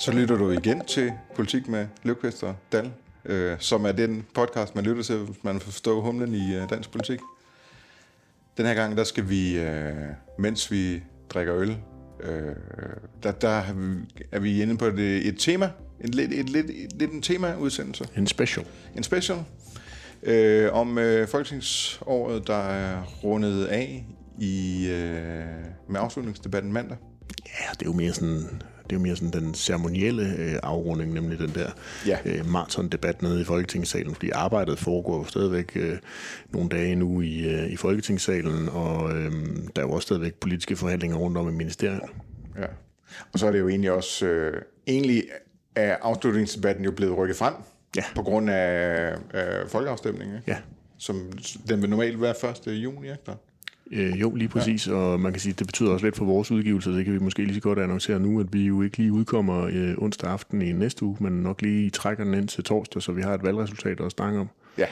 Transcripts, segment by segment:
Så lytter du igen til Politik med Løvqvist og Dal, øh, som er den podcast, man lytter til, hvis man forstår humlen i øh, dansk politik. Den her gang, der skal vi, øh, mens vi drikker øl, øh, der, der er vi- inde på det, et tema, en lidt, et, lidt, et, lidt en tema-udsendelse, En special. en special, øh, om øh, folketingsåret, der er rundet af i, øh, med afslutningsdebatten mandag. Ja, det er jo mere sådan, det er jo mere sådan den ceremonielle øh, afrunding, nemlig den der Ja. øh, maratondebat nede i Folketingssalen, fordi arbejdet foregår jo stadigvæk øh, nogle dage nu i, øh, i Folketingssalen, og øh, der er jo også stadigvæk politiske forhandlinger rundt om i ministeriet. Ja. Og så er det jo egentlig også, øh, egentlig er afslutningsdebatten jo blevet rykket frem, Ja. på grund af øh, folkeafstemningen, ikke? Ja. som den vil normalt være 1. juni, ikke? Øh, jo, lige præcis, ja. og man kan sige, det betyder også lidt for vores udgivelse, det kan vi måske lige så godt annoncere nu, at vi jo ikke lige udkommer øh, onsdag aften i næste uge, men nok lige trækker den ind til torsdag, så vi har et valgresultat at snakke om. Ja.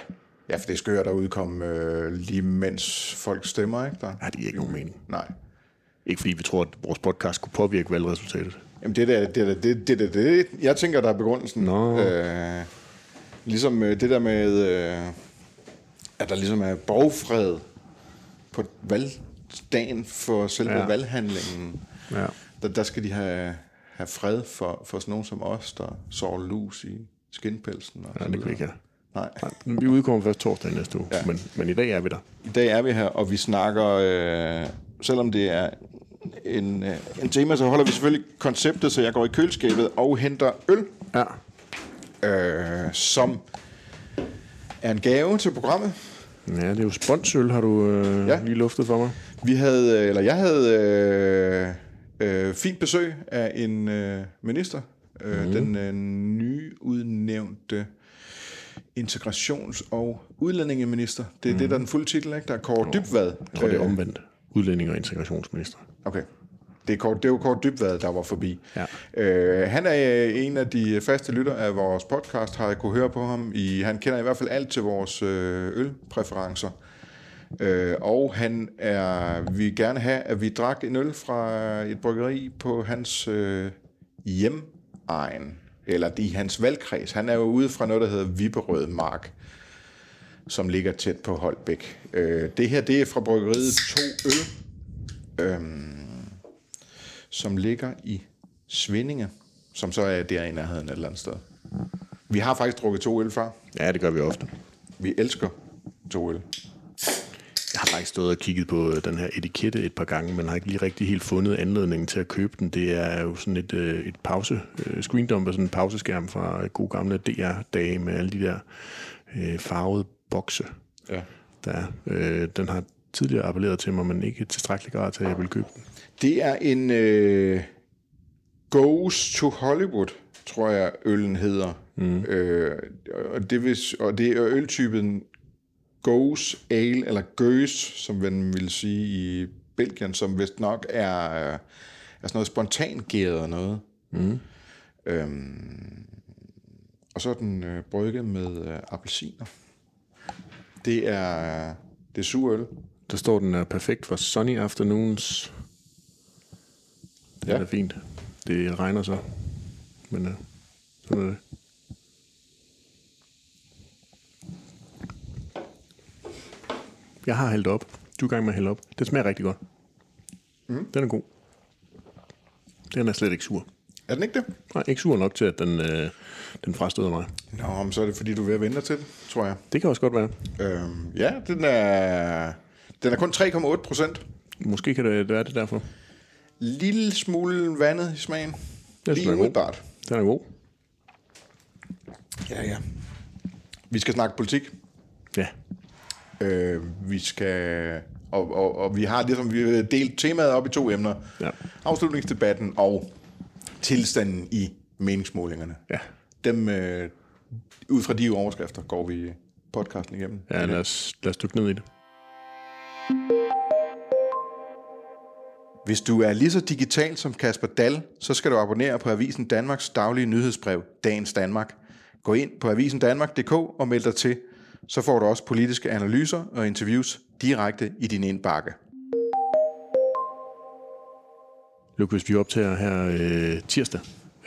Ja, for det er skørt at udkomme øh, lige mens folk stemmer, ikke der? Ja, det er ikke nogen mening. Nej. Ikke fordi vi tror, at vores podcast kunne påvirke valgresultatet. Jamen det der, det det, det, det, det, jeg tænker, der er begrundelsen. Nå. Øh, ligesom øh, det der med, øh, at der ligesom er borgfred på valgdagen for selve ja. Valghandlingen. Ja. Der, der skal de have, have fred for, for sådan nogen som os, der sår lus i skinpelsen. Og Ja, det kan vi ikke Nej. have. Nej, vi udkommer først torsdag næste uge, ja. men, men i dag er vi der. I dag er vi her, og vi snakker, øh, selvom det er en, øh, en tema, så holder vi selvfølgelig konceptet, så jeg går i køleskabet og henter øl, Ja. øh, som er en gave til programmet. Ja, det er jo sponsøl, har du øh, Ja. lige luftet for mig. Vi havde, øh, eller jeg havde øh, øh, fint besøg af en øh, minister, øh, mm. den øh, nyudnævnte integrations- og udlændingeminister. Det er mm. det, der er den fulde titel, ikke? Der er Kåre Dybvad. Jeg tror, det er omvendt. Udlænding og integrationsminister. Okay. Det er, Kåre, det Kåre Dybvad, der var forbi. Ja. Øh, han er øh, en af de faste lytter af vores podcast, har jeg kunne høre på ham. I, han kender i hvert fald alt til vores øh, ølpræferencer. Øh, og han er, vi vil gerne have, at vi drak en øl fra et bryggeri på hans øh, hjemegn, eller i hans valgkreds. Han er jo ude fra noget, der hedder Vipperød Mark, som ligger tæt på Holbæk. Øh, det her, det er fra bryggeriet To Øl, øhm, som ligger i Svindinge, som så er der i nærheden et eller andet sted. Vi har faktisk drukket to øl før. Ja, det gør vi ofte. Vi elsker to øl. Jeg har faktisk stået og kigget på øh, den her etikette et par gange, men har ikke lige rigtig helt fundet anledningen til at købe den. Det er jo sådan et, øh, et pause, øh, screendumper, sådan en pauseskærm fra god gamle DR-dage med alle de der øh, farvede bokse, Ja. der er. Øh, den har tidligere appelleret til mig, men ikke i tilstrækkelig grad til, at jeg vil købe den. Det er en øh, Goes to Hollywood, tror jeg øllen hedder. Mm. Øh, og, det vil, og det er øltypen Goes Ale, eller Gøs, som man vil sige i Belgien, som vist nok er, øh, er sådan noget spontangæret noget. Mm. Øhm, og så er den øh, brygget med øh, appelsiner. Det er, det er sur øl. Der står, den er perfekt for sunny afternoons. Det er Ja. da fint. Det regner så. Men øh, sådan er det. Jeg har hældt op. Du er i gang med at hælde op. Det smager rigtig godt. Mm. Den er god. Den er slet ikke sur. Er den ikke det? Nej, ikke sur nok til, at den, øh, den frastøder mig. Nå, men så er det fordi, du er ved at vente til det, tror jeg. Det kan også godt være. Øhm, ja, den er, den er kun 3,8 procent. Måske kan det være det derfor. Lille smule vandet i smagen. Den Lige umiddelbart. Den er god. Ja, ja. Vi skal snakke politik. Ja. Øh, vi skal... Og, og, og vi har ligesom vi har delt temaet op i to emner. Ja. Afslutningsdebatten og tilstanden i meningsmålingerne. Ja. Dem, øh, ud fra de overskrifter går vi podcasten igennem. Ja, lad os, lad os dykke ned i det. Hvis du er lige så digital som Kasper Dal, så skal du abonnere på Avisen Danmarks daglige nyhedsbrev, Dagens Danmark. Gå ind på avisendanmark.dk og meld dig til. Så får du også politiske analyser og interviews direkte i din indbakke. Lukas, vi optager her øh, tirsdag,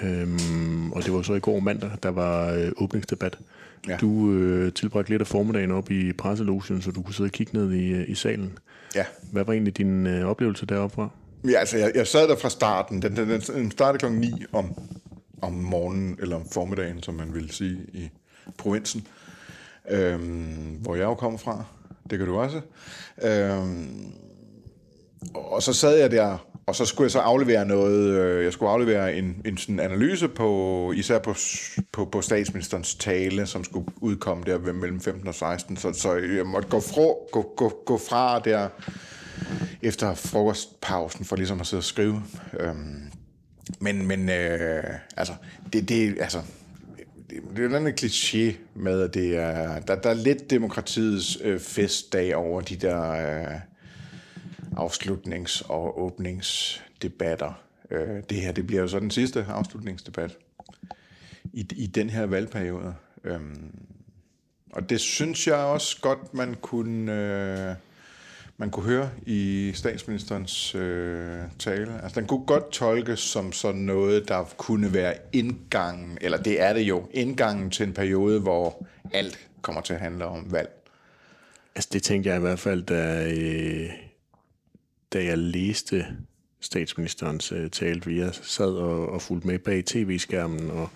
øhm, og det var så i går mandag, der var øh, åbningsdebat. Ja. Ja. Du øh, tilbragte lidt af formiddagen op i presselogen, så du kunne sidde og kigge ned i, øh, i salen. Ja. Hvad var egentlig din øh, oplevelse deroppe fra? Ja, altså, jeg, jeg sad der fra starten. Den, den, den startede klokken 9 om, om morgenen, eller om formiddagen, som man vil sige i provinsen, øhm, hvor jeg jo kommer fra. Det kan du også. Øhm, og så sad jeg der, og så skulle jeg så aflevere noget, øh, jeg skulle aflevere en, en sådan analyse på, især på, på, på statsministerens tale, som skulle udkomme der mellem 15 og 16, så, så jeg måtte gå fra, gå, gå, gå fra der efter frokostpausen, for ligesom at sidde og skrive. Øhm, men, men øh, altså, det, det, altså, det, det er jo en kliché med, at det er, der, der er lidt demokratiets øh, festdag over de der øh, afslutnings- og åbningsdebatter. Øh, det her, det bliver jo så den sidste afslutningsdebat i, i den her valgperiode. Øhm, og det synes jeg også godt, man kunne, øh, man kunne høre i statsministerens øh, tale. Altså, den kunne godt tolkes som sådan noget, der kunne være indgangen, eller det er det jo, indgangen til en periode, hvor alt kommer til at handle om valg. Altså det tænkte jeg i hvert fald, da, øh, da jeg læste statsministerens øh, tale, fordi jeg sad og, og fulgte med bag tv-skærmen og,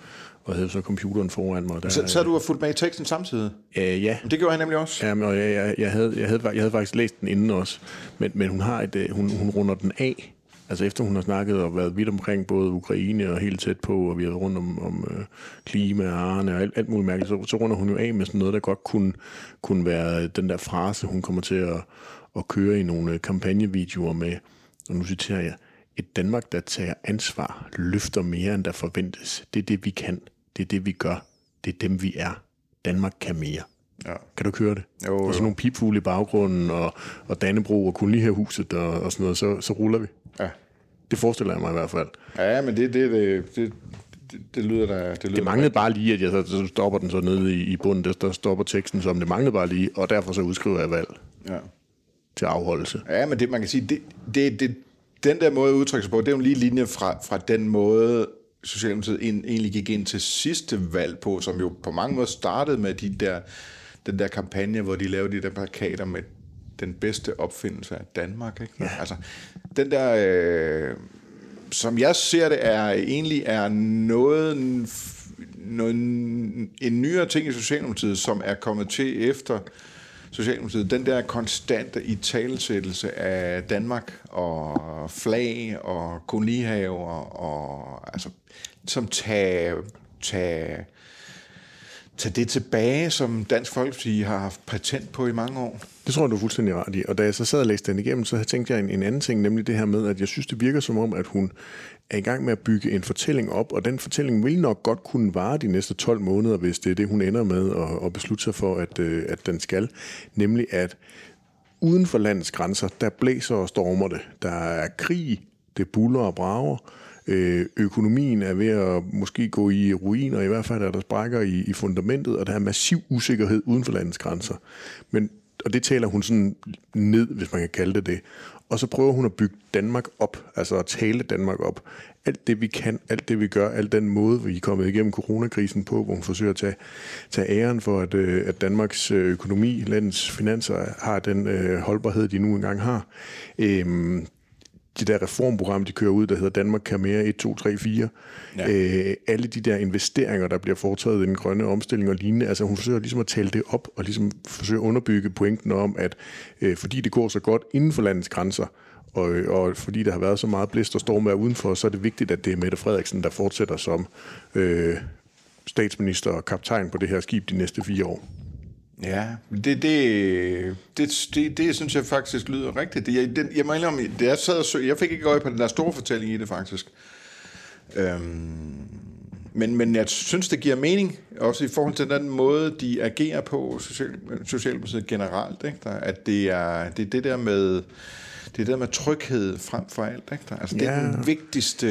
og havde så computeren foran mig. Der, Så, så du har fulgt med i teksten samtidig? øh, ja, Det gjorde han nemlig også. Jamen, og jeg, jeg, jeg, havde, jeg, havde, jeg havde faktisk læst den inden også, men, men hun, har et, øh, hun, hun runder den af. Altså efter hun har snakket og været vidt omkring både Ukraine og helt tæt på, og vi har været rundt om, om øh, klima og arne og alt, alt muligt mærkeligt, så, så runder hun jo af med sådan noget, der godt kunne, kunne være den der frase, hun kommer til at, at køre i nogle øh, kampagnevideoer med, og nu citerer jeg, et Danmark, der tager ansvar, løfter mere, end der forventes. Det er det, vi kan. Det er det, vi gør. Det er dem, vi er. Danmark kan mere. Ja. Kan du køre det? Jo, og så jo. nogle pipfugle i baggrunden, og, og Dannebro og kolonihavehuset og, og sådan noget, så, så ruller vi. Ja. Det forestiller jeg mig i hvert fald. Ja, men det, det, det, det, det, det lyder da... Det, lyder Det manglede bare lige, at jeg så, så stopper den så nede i, i bunden, der, der stopper teksten som, det manglede bare lige, og derfor så udskriver jeg valg Ja. til afholdelse. Ja, men det, man kan sige, det, det, det, den der måde at udtrykke sig på, det er jo lige linje fra, fra den måde, Socialdemokratiet egentlig gik ind til sidste valg på, som jo på mange måder startede med de der, den der kampagne, hvor de lavede de der plakater med den bedste opfindelse af Danmark. Ikke? Ja. Altså, den der, øh, som jeg ser det, er egentlig er noget, noget, en nyere ting i Socialdemokratiet, som er kommet til efter Socialdemokratiet, den der konstante i talesættelse af Danmark og flag og kolonihaver og altså som tage, tage, tage det tilbage, som Dansk Folkeparti har haft patent på i mange år. Det tror jeg, du er fuldstændig ret i. Og da jeg så sad og læste den igennem, så tænkte jeg en, en anden ting, nemlig det her med, at jeg synes, det virker som om, at hun er i gang med at bygge en fortælling op, og den fortælling vil nok godt kunne vare de næste 12 måneder, hvis det er det, hun ender med at, at beslutte sig for, at, øh, at den skal. Nemlig at uden for landets grænser, der blæser og stormer det. Der er krig, det buller og brager. Øh, økonomien er ved at måske gå i ruiner, i hvert fald er der sprækker i, i fundamentet, og der er massiv usikkerhed uden for landets grænser. Men, og det taler hun sådan ned, hvis man kan kalde det det. Og så prøver hun at bygge Danmark op, altså at tale Danmark op. Alt det vi kan, alt det vi gør, alt den måde, vi er kommet igennem coronakrisen på, hvor hun forsøger at tage, tage æren for, at, øh, at Danmarks øh, økonomi, landets finanser har den øh, holdbarhed, de nu engang har. Øhm, det der reformprogram, de kører ud, der hedder Danmark kan mere 1, 2, 3, 4. Ja. Øh, alle de der investeringer, der bliver foretaget i den grønne omstilling og lignende, altså hun forsøger ligesom at tale det op, og ligesom forsøger at underbygge pointen om, at øh, fordi det går så godt inden for landets grænser, og, og fordi der har været så meget blæst og stormvejr udenfor, så er det vigtigt, at det er Mette Frederiksen, der fortsætter som øh, statsminister og kaptajn på det her skib de næste fire år. Ja, det, det, det, det, det synes jeg faktisk lyder rigtigt. Det, jeg, den, jeg må indrømme, da jeg sad og så, jeg fik ikke øje på den der store fortælling i det faktisk. Øhm, men, men jeg synes, det giver mening, også i forhold til den måde, de agerer på social, Socialdemokratiet generelt. Ikke? Der, at det er, det er det der med det er det der med tryghed frem for alt. Ikke? Der, altså, Det er Ja. den vigtigste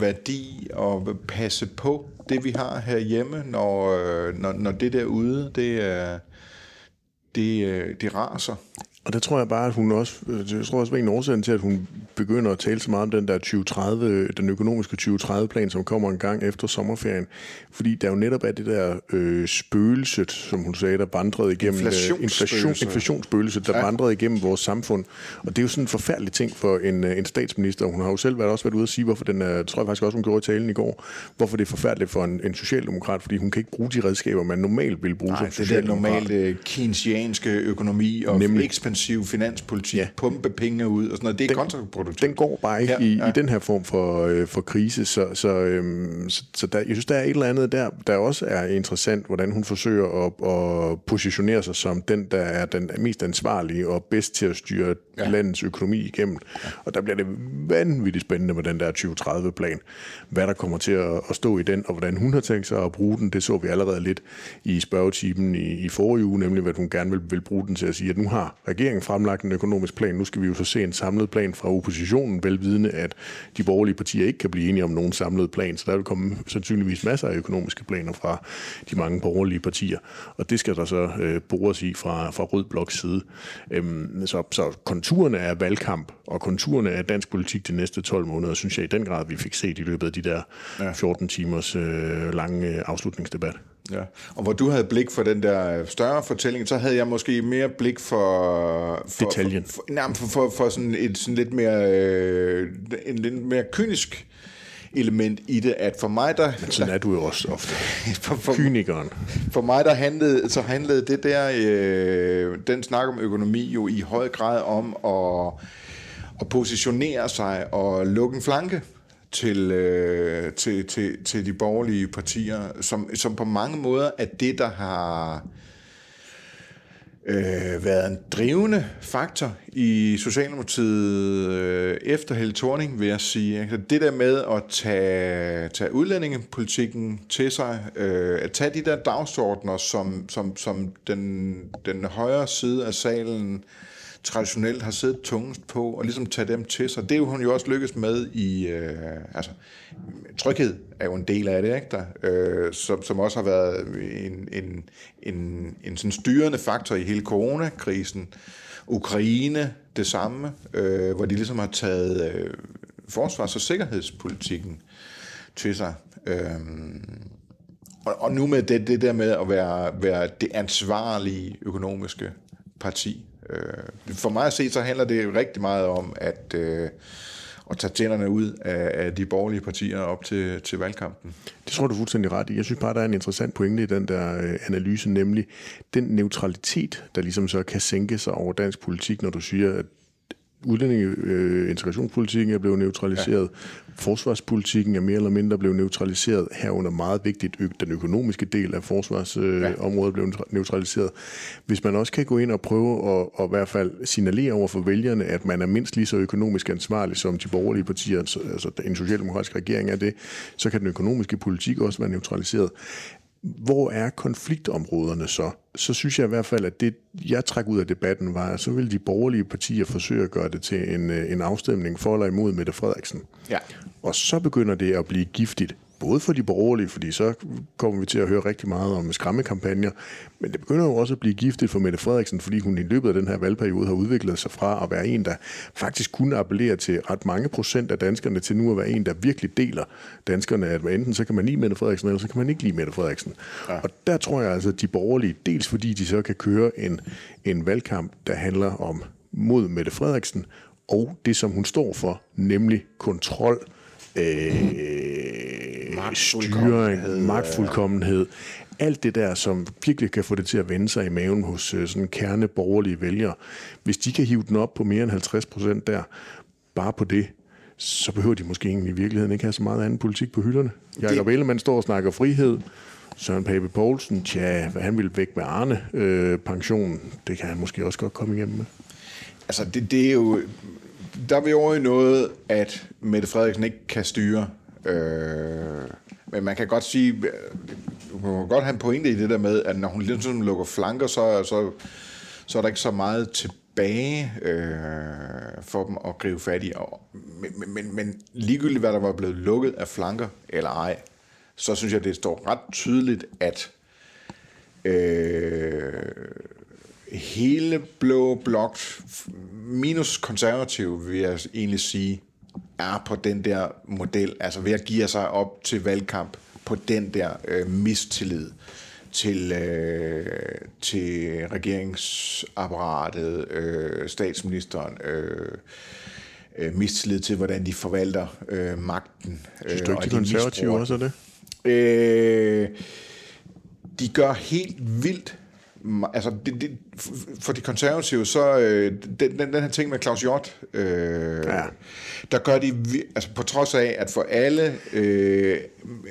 værdi at passe på det, vi har herhjemme, når, øh, når, når det derude, det, er, det, øh, det raser. Og der tror jeg bare, at hun også, jeg tror også, at en årsag til, at hun begynder at tale så meget om den der 2030, den økonomiske 2030-plan, som kommer en gang efter sommerferien. Fordi der jo netop er det der øh, spøgelset, som hun sagde, der vandrede igennem... Inflationsspøgelset. Inflation, inflationsspøgelset, der ja. vandrede igennem vores samfund. Og det er jo sådan en forfærdelig ting for en, en statsminister. Hun har jo selv været, også været ude at sige, hvorfor den er, tror jeg faktisk også, hun gjorde i talen i går, hvorfor det er forfærdeligt for en, en socialdemokrat, fordi hun kan ikke bruge de redskaber, man normalt ville bruge Nej, som det er den normale keynesianske økonomi og Nemlig. Ekspansiv finanspolitik, ja. Pumpe penge ud og sådan noget. Det er den, kontraproduktivt. Den går bare ikke Ja, i, ja. i den her form for, øh, for krise, så, så, øhm, så, så der, jeg synes, der er et eller andet der, der også er interessant, hvordan hun forsøger at, at positionere sig som den, der er den mest ansvarlige og bedst til at styre ja. landets økonomi igennem. Ja. Og der bliver det vanvittigt spændende med den der 2030-plan. Hvad der kommer til at, at stå i den, og hvordan hun har tænkt sig at bruge den, det så vi allerede lidt i spørgetimen i, i forrige uge, nemlig hvad hun gerne vil, vil bruge den til at sige, at nu har regeringen fremlagt en økonomisk plan, nu skal vi jo så se en samlet plan fra oppositionen, velvidende, at de borgerlige partier ikke kan blive enige om nogen samlet plan, så der vil komme sandsynligvis masser af økonomiske planer fra de mange borgerlige partier, og det skal der så øh, bores i fra, fra Rød Bloks side. Øhm, så, så konturerne af valgkamp og konturerne af dansk politik de næste 12 måneder, synes jeg i den grad, vi fik set i løbet af de der 14 timers øh, lange øh, afslutningsdebat. Ja. Og hvor du havde blik for den der større fortælling, så havde jeg måske mere blik for... for Detaljen. For, for, nej, for, for, for sådan et sådan lidt mere, øh, en lidt mere kynisk element i det, at for mig, der... Sådan er du jo også ofte. for, for, Kynikeren. for mig, der handlede, så handlede det der, øh, den snak om økonomi jo i høj grad om at, at positionere sig og lukke en flanke til, øh, til, til, til de borgerlige partier, som, som på mange måder er det, der har øh, været en drivende faktor i Socialdemokratiet øh, efter Helle Thorning, vil jeg sige. Altså, Det der med at tage, tage udlændingepolitikken til sig, øh, at tage de der dagsordner, som, som, som den, den højre side af salen traditionelt har siddet tungest på, og ligesom tage dem til sig. Det er jo hun jo også lykkes med i, øh, altså, tryghed er jo en del af det, ikke der? Øh, som, som også har været en, en, en, en sådan styrende faktor i hele coronakrisen. Ukraine, det samme, øh, hvor de ligesom har taget øh, forsvars- og sikkerhedspolitikken til sig. Øh, og, og nu med det, det der med at være, være det ansvarlige økonomiske parti. Øh, for mig at se, så handler det rigtig meget om at, øh, at tage tænderne ud af, af de borgerlige partier op til, til valgkampen. Det tror du fuldstændig ret i. Jeg synes bare, der er en interessant pointe i den der øh, analyse, nemlig den neutralitet, der ligesom så kan sænke sig over dansk politik, når du siger, at udlændinge, øh, integrationspolitikken er blevet neutraliseret, ja. forsvarspolitikken er mere eller mindre blevet neutraliseret, herunder meget vigtigt, den økonomiske del af forsvarsområdet øh, Ja. blev neutraliseret. Hvis man også kan gå ind og prøve at, at i hvert fald signalere over for vælgerne, at man er mindst lige så økonomisk ansvarlig som de borgerlige partier, altså altså en socialdemokratisk regering er det, så kan den økonomiske politik også være neutraliseret. Hvor er konfliktområderne så? Så synes jeg i hvert fald, at det, jeg træk ud af debatten, var, at så vil de borgerlige partier forsøge at gøre det til en, øh, en afstemning for eller imod Mette Frederiksen. Ja. Og så begynder det at blive giftigt. Både for de borgerlige, fordi så kommer vi til at høre rigtig meget om skræmmekampagner, men det begynder jo også at blive giftigt for Mette Frederiksen, fordi hun i løbet af den her valgperiode har udviklet sig fra at være en, der faktisk kunne appellere til ret mange procent af danskerne, til nu at være en, der virkelig deler danskerne, at enten så kan man lide Mette Frederiksen, eller så kan man ikke lide Mette Frederiksen. Ja. Og der tror jeg altså, at de borgerlige, dels fordi de så kan køre en, en valgkamp, der handler om mod Mette Frederiksen, og det, som hun står for, nemlig kontrol, øh, styring, magtfuldkommenhed, alt det der, som virkelig kan få det til at vende sig i maven hos øh, sådan kerne borgerlige vælgere. Hvis de kan hive den op på mere end 50 procent der, bare på det, så behøver de måske egentlig i virkeligheden ikke have så meget anden politik på hylderne. Jakob Ellemann står og snakker frihed. Søren Pape Poulsen, tja, hvad han ville væk med Arne, øh, pension, det kan han måske også godt komme igennem med. Altså, det, det er jo... Der er vi over i noget, at Mette Frederiksen ikke kan styre. Øh, men man kan godt sige... Øh, man kan godt have en pointe i det der med, at når hun ligesom lukker flanker, så, så, så er der ikke så meget tilbage øh, for dem at gribe fat i. Og, men, men- men, men ligegyldigt, hvad der var blevet lukket af flanker eller ej, så synes jeg, det står ret tydeligt, at øh, hele blå blok, minus konservativ, vil jeg egentlig sige, er på den der model, altså ved at give sig op til valgkamp på den der øh, mistillid til, øh, til regeringsapparatet, øh, statsministeren, øh, øh, mistillid til, hvordan de forvalter øh, magten. Synes du ikke, og de konservative misbruger også er det? Øh, de gør helt vildt altså det, det, for de konservative, så øh, den, den, den her ting med Claus Hjort, øh, ja. der gør de, altså på trods af, at for alle, øh,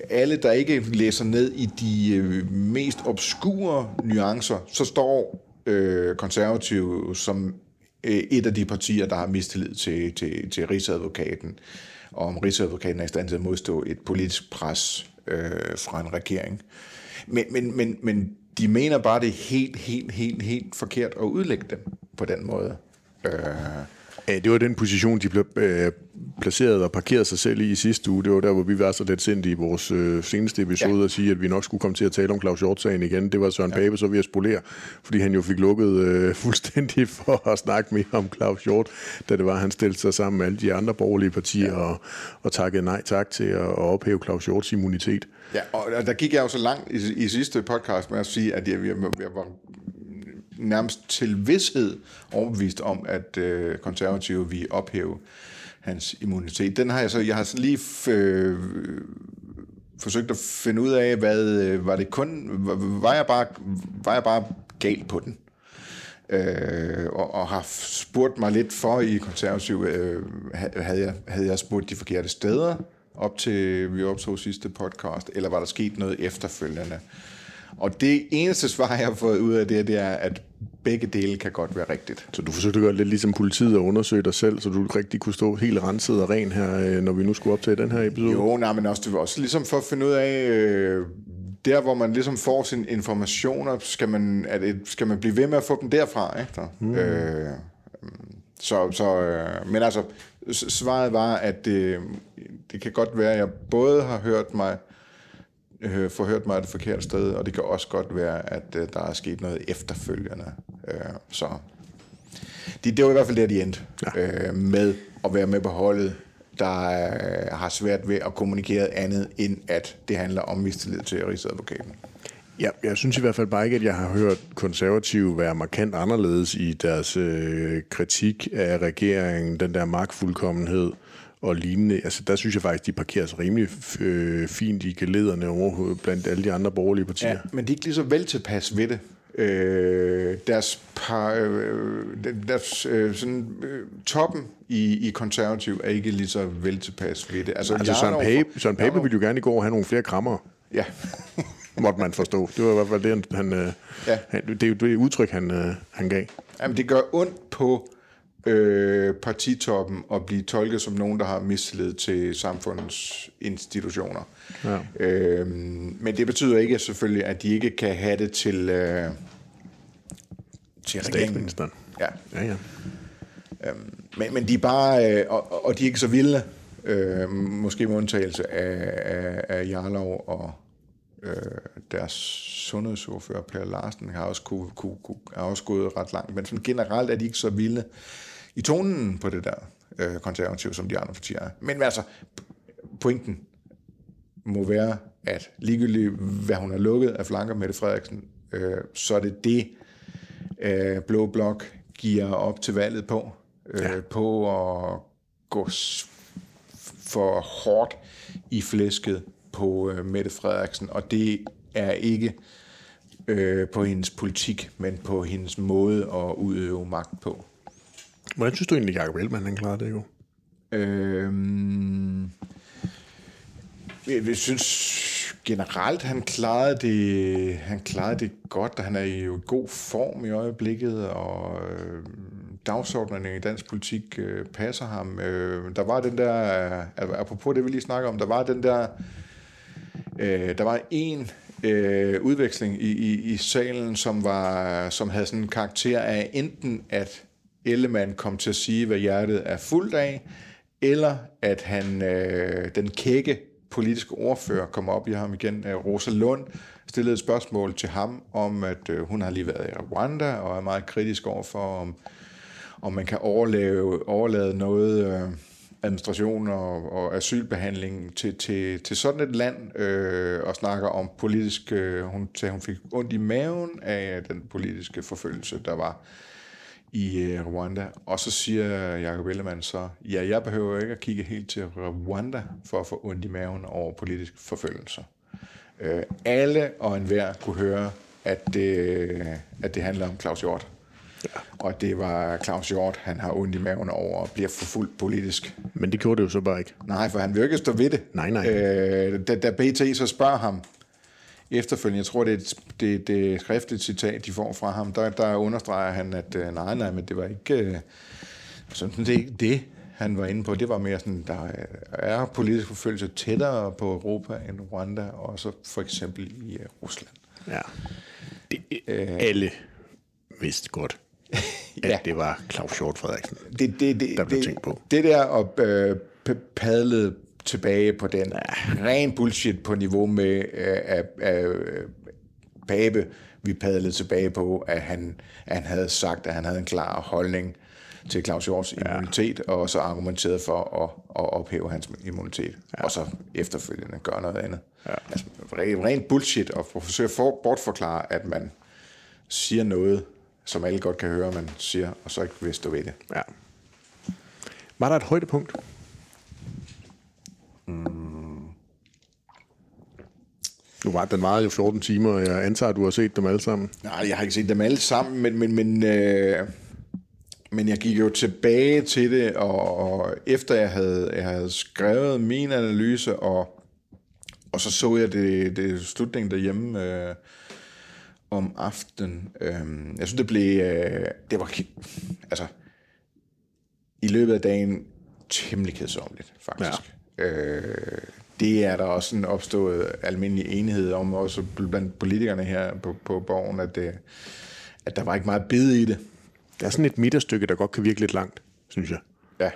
alle der ikke læser ned i de øh, mest obskure nuancer, så står øh, konservative som øh, et af de partier, der har mistillid til, til, til Rigsadvokaten, og om Rigsadvokaten er i stand til at modstå et politisk pres øh, fra en regering. Men, men, men, men de mener bare, det er helt, helt, helt, helt forkert at udlægge dem på den måde. Øh, det var den position, de blev øh, placeret og parkeret sig selv i i sidste uge. Det var der, hvor vi var så lidt sendt i vores øh, seneste episode ja. at sige, at vi nok skulle komme til at tale om Claus Hjort-sagen igen. Det var Søren ja. Pape så ved at spolere, fordi han jo fik lukket øh, fuldstændig for at snakke mere om Claus Hjort, da det var, han stillede sig sammen med alle de andre borgerlige partier ja. og, og takkede nej tak til at, at ophæve Claus Hjorts immunitet. ja, og der- der gik jeg jo så langt i, i sidste podcast med at sige, at jeg, jeg, jeg var nærmest til vidshed overbevist om, at øh, konservative vil ophæve hans immunitet. Den har jeg så, jeg har lige f- øh, forsøgt at finde ud af, hvad øh, var det kun, var- var jeg bare, var jeg bare gal på den? øh, og, og har spurgt mig lidt for i konservativ, øh, havde, jeg, havde jeg spurgt de forkerte steder op til vi optog sidste podcast, eller var der sket noget efterfølgende? Og det eneste svar, jeg har fået ud af det, det er, at begge dele kan godt være rigtigt. Så du forsøgte at gøre lidt ligesom politiet og undersøge dig selv, så du rigtig kunne stå helt renset og ren her, øh, når vi nu skulle optage den her episode? Jo, nej, men også, det var også ligesom for at finde ud af, øh, der hvor man ligesom får sine informationer, skal man, det, skal man blive ved med at få dem derfra, ikke? Mm. Øh, så, så, øh, men altså, svaret var, at det, det kan godt være, at jeg både har hørt mig, øh, forhørt mig det forkerte sted, og det kan også godt være, at øh, der er sket noget efterfølgende. Øh, så det, det var i hvert fald der, de endte ja. øh, med at være med på holdet, der øh, har svært ved at kommunikere andet, end at det handler om mistillid til Rigsadvokaten. Ja, jeg synes i hvert fald bare ikke, at jeg har hørt konservative være markant anderledes i deres øh, kritik af regeringen, den der magtfuldkommenhed og lignende. Altså, der synes jeg faktisk, de parkerer sig rimelig øh, fint i gelederne over blandt alle de andre borgerlige partier. Ja, men de er ikke lige så vel tilpas ved det. Øh, deres par, øh, deres øh, sådan, øh, toppen i, i konservativ er ikke lige så vel tilpas ved det. Altså, Søren Jarlov- Pape, Søren Pape ville jo gerne i går have nogle flere krammer, Ja, måtte man forstå. Det var i hvert fald det, han, øh, Ja. han, det er det udtryk, han, øh, han gav. Jamen, det gør ondt på øh, partitoppen at blive tolket som nogen, der har mistillid til samfundets institutioner. Ja. Øh, men det betyder ikke selvfølgelig, at de ikke kan have det til, øh, til. Statsministeren. Ja. Ja, ja. Men, men de er bare, øh, og, og de er ikke så vilde, øh, måske med undtagelse af, af, af Jarlov og øh, deres sundhedsordfører Per Larsen har også, kunne, kunne, kunne, er også gået ret langt, men sådan generelt er de ikke så vilde i tonen på det der øh, konservative, som de andre partier er. Men altså, pointen må være, at ligegyldigt hvad hun har lukket af flanker Mette Frederiksen, øh, så er det det, øh, Blå Blok giver op til valget på. Øh, ja. På at gå for hårdt i flæsket på øh, Mette Frederiksen, og det er ikke øh, på hendes politik, men på hendes måde at udøve magt på. Hvordan synes du egentlig, Jacob Ellemann han klarede det jo? Øhm, jeg, jeg synes generelt, han klarede det, han klarede det godt, og han er i jo god form i øjeblikket, og øh, dagsordenen i dansk politik øh, passer ham. Øh, der var den der, øh, apropos det vi lige snakker om, der var den der, øh, der var en øh, udveksling i, i, i salen, som, var, som havde sådan en karakter af enten at Ellemann kom til at sige, hvad hjertet er fuldt af, eller at han, øh, den kække politiske ordfører kom op i ham igen. Øh, Rosa Lund stillede et spørgsmål til ham om, at øh, hun har lige været i Rwanda og er meget kritisk overfor, om, om man kan overleve, overlade noget øh, administration og, og asylbehandling til, til, til sådan et land, øh, og snakker om politisk, øh, hun sagde, hun fik ondt i maven af den politiske forfølgelse, der var i øh, Rwanda. Og så siger Jacob Ellemann så, ja, jeg behøver ikke at kigge helt til Rwanda for at få ondt i maven over politisk forfølgelse. Øh, alle og enhver kunne høre, at det, at det handler om Claus Hjort. Ja. Og det var Claus Hjort, han har ondt i maven over og bliver forfulgt politisk. Men det gjorde det jo så bare ikke. Nej, for han vil ikke stå ved det. Nej, nej. Øh, da, da BT så spørger ham efterfølgende, jeg tror, det er et, det, det er et skriftligt citat, de får fra ham, der, der understreger han, at øh, nej, nej, men det var ikke... Øh, sådan, det er ikke det, han var inde på. Det var mere sådan, der er politisk forfølgelse tættere på Europa end Rwanda, og så for eksempel i uh, Rusland. Ja. Det, øh, alle vidste godt, at ja. det var Claus Hjort Frederiksen, det, det, det, der blev det, tænkt på. Det der og øh, padle tilbage på den ren bullshit på niveau med øh, af, af Pape, vi padlede tilbage på, at han, han havde sagt, at han havde en klar holdning til Claus immunitet, ja. og så argumenteret for at, at ophæve hans immunitet, ja. og så efterfølgende gøre noget andet. Ja. Altså, rent bullshit at forsøge at bortforklare, at man siger noget, som alle godt kan høre, man siger, og så ikke vil stå ved det. Ja. Var der et højdepunkt? Mm. Nu var den meget jo 14 timer, og jeg antager, at du har set dem alle sammen. Nej, jeg har ikke set dem alle sammen, men, men, men, øh, men jeg gik jo tilbage til det, og, og efter jeg havde, jeg havde skrevet min analyse, og, og så så jeg det, det slutningen derhjemme øh, om aftenen. Øh, jeg synes, det blev... Øh, det var... Altså, i løbet af dagen temmelig kedsommeligt, faktisk. Ja. Øh, det er der også en opstået almindelig enighed om, også blandt politikerne her på, på borgen, at, det, at der var ikke meget bid i det. Der er sådan et midterstykke, der godt kan virke lidt langt, synes jeg. Ja.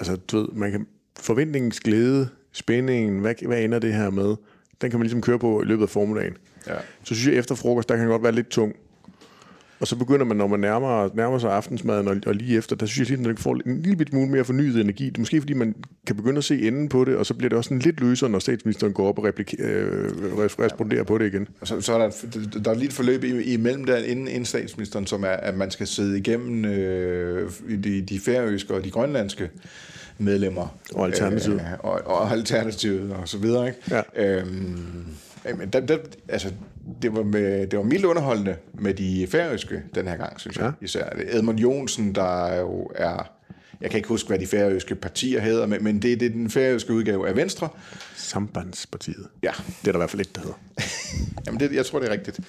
Altså, du ved, man kan, forventningens glæde, spændingen, hvad, hvad ender det her med? Den kan man ligesom køre på i løbet af formiddagen. Ja. Så synes jeg, efter frokost, der kan godt være lidt tung. Og så begynder man, når man nærmer, nærmer sig aftensmaden og, og lige efter, der synes jeg at man får en lille smule mere fornyet energi. Det er måske, fordi man kan begynde at se enden på det, og så bliver det også sådan lidt løsere, når statsministeren går op og replike, øh, responderer på det igen. Så, så er der, der er lige et forløb imellem der, inden, inden statsministeren, som er, at man skal sidde igennem øh, de, de færøske og de grønlandske medlemmer. Og alternativet. Øh, og, og alternativet og så videre. Ikke? Ja. Øhm, men der, der, altså, det var, med, det var mildt underholdende med de færøske den her gang, synes jeg. Ja. Især Edmund Jonsen, der jo er... Jeg kan ikke huske, hvad de færøske partier hedder, men, men det, det er den færøske udgave af Venstre. Sambandspartiet. Ja. Det er der i hvert fald lidt, der hedder. Jamen, det, jeg tror, det er rigtigt.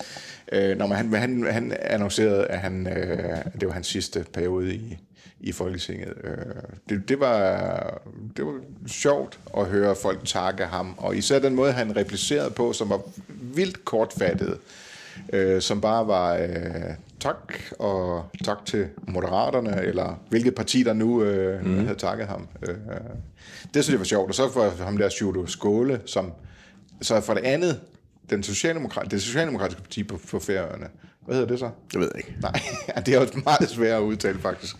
Øh, når man, han, han, han annoncerede, at han, øh, det var hans sidste periode i, i Folketinget. Øh, det, det, var, det var sjovt at høre folk takke ham, og især den måde, han replicerede på, som var vildt kortfattet, øh, som bare var øh, tak, og tak til Moderaterne, eller hvilket parti, der nu øh, mm. havde takket ham. Øh, det synes jeg var sjovt. Og så for ham der Sjudo Skåle, som så for det andet, den socialdemokrat, det socialdemokratiske parti på, på Færøerne, hvad hedder det så? Det ved jeg ikke. Nej, det er jo meget svært at udtale, faktisk.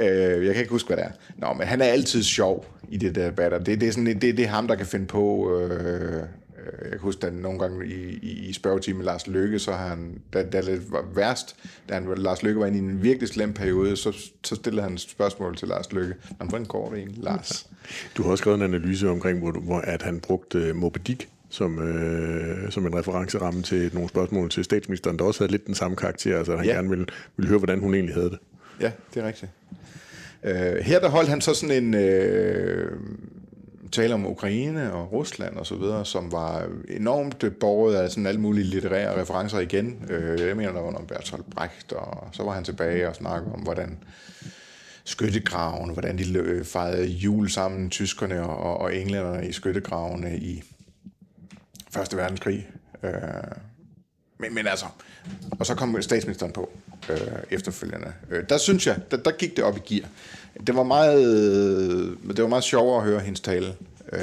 Øh, jeg kan ikke huske, hvad det er. Nå, men han er altid sjov i det der debatter. Det, det, er sådan, det, det er ham, der kan finde på... Øh, jeg kan huske, at nogle gange i, i, i spørgetimen med Lars Løkke, så har han, da, da det var værst, da han, Lars Lykke var inde i en virkelig slem periode, så, så stillede han et spørgsmål til Lars Løkke. Men hvordan går det egentlig, Lars? Du har også skrevet en analyse omkring, hvor, hvor at han brugte Moby Dick som, øh, som en referenceramme til nogle spørgsmål til statsministeren, der også havde lidt den samme karakter, altså han ja. gerne ville, ville høre, hvordan hun egentlig havde det. Ja, det er rigtigt. Uh, her der holdt han så sådan en uh, tale om Ukraine og Rusland og så videre, som var enormt borget af sådan alle mulige litterære referencer igen. Uh, jeg mener, der var noget Bertolt Brecht, og så var han tilbage og snakkede om, hvordan skyttegravene, hvordan de fejrede jul sammen, tyskerne og, og englænderne i skyttegravene i Første Verdenskrig. Øh, men, men altså, og så kom statsministeren på øh, efterfølgende. Øh, der synes jeg, der, der gik det op i gear. Det var meget, det var meget sjovere at høre hendes tale. Øh,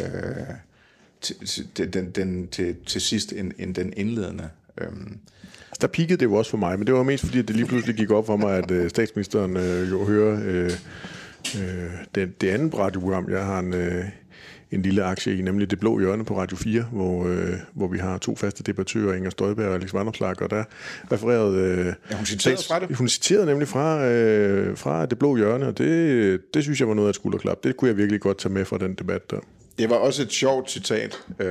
til, til, den, den, til, til sidst end, end den indledende. Øh. Altså, der pikkede det jo også for mig, men det var mest fordi, at det lige pludselig gik op for mig, at øh, statsministeren øh, jo hører øh, øh, det, det andet radioprogram, jeg har en, øh, en lille aktie i, nemlig Det Blå Hjørne på Radio 4, hvor, øh, hvor vi har to faste debattører, Inger Støjberg og Alex Vanderslag, og der refererede... Øh, ja, hun citerede fra det. Hun citerede nemlig fra, øh, fra Det Blå Hjørne, og det, det synes jeg var noget af et skulderklap. Det kunne jeg virkelig godt tage med fra den debat der. Det var også et sjovt citat. Øh,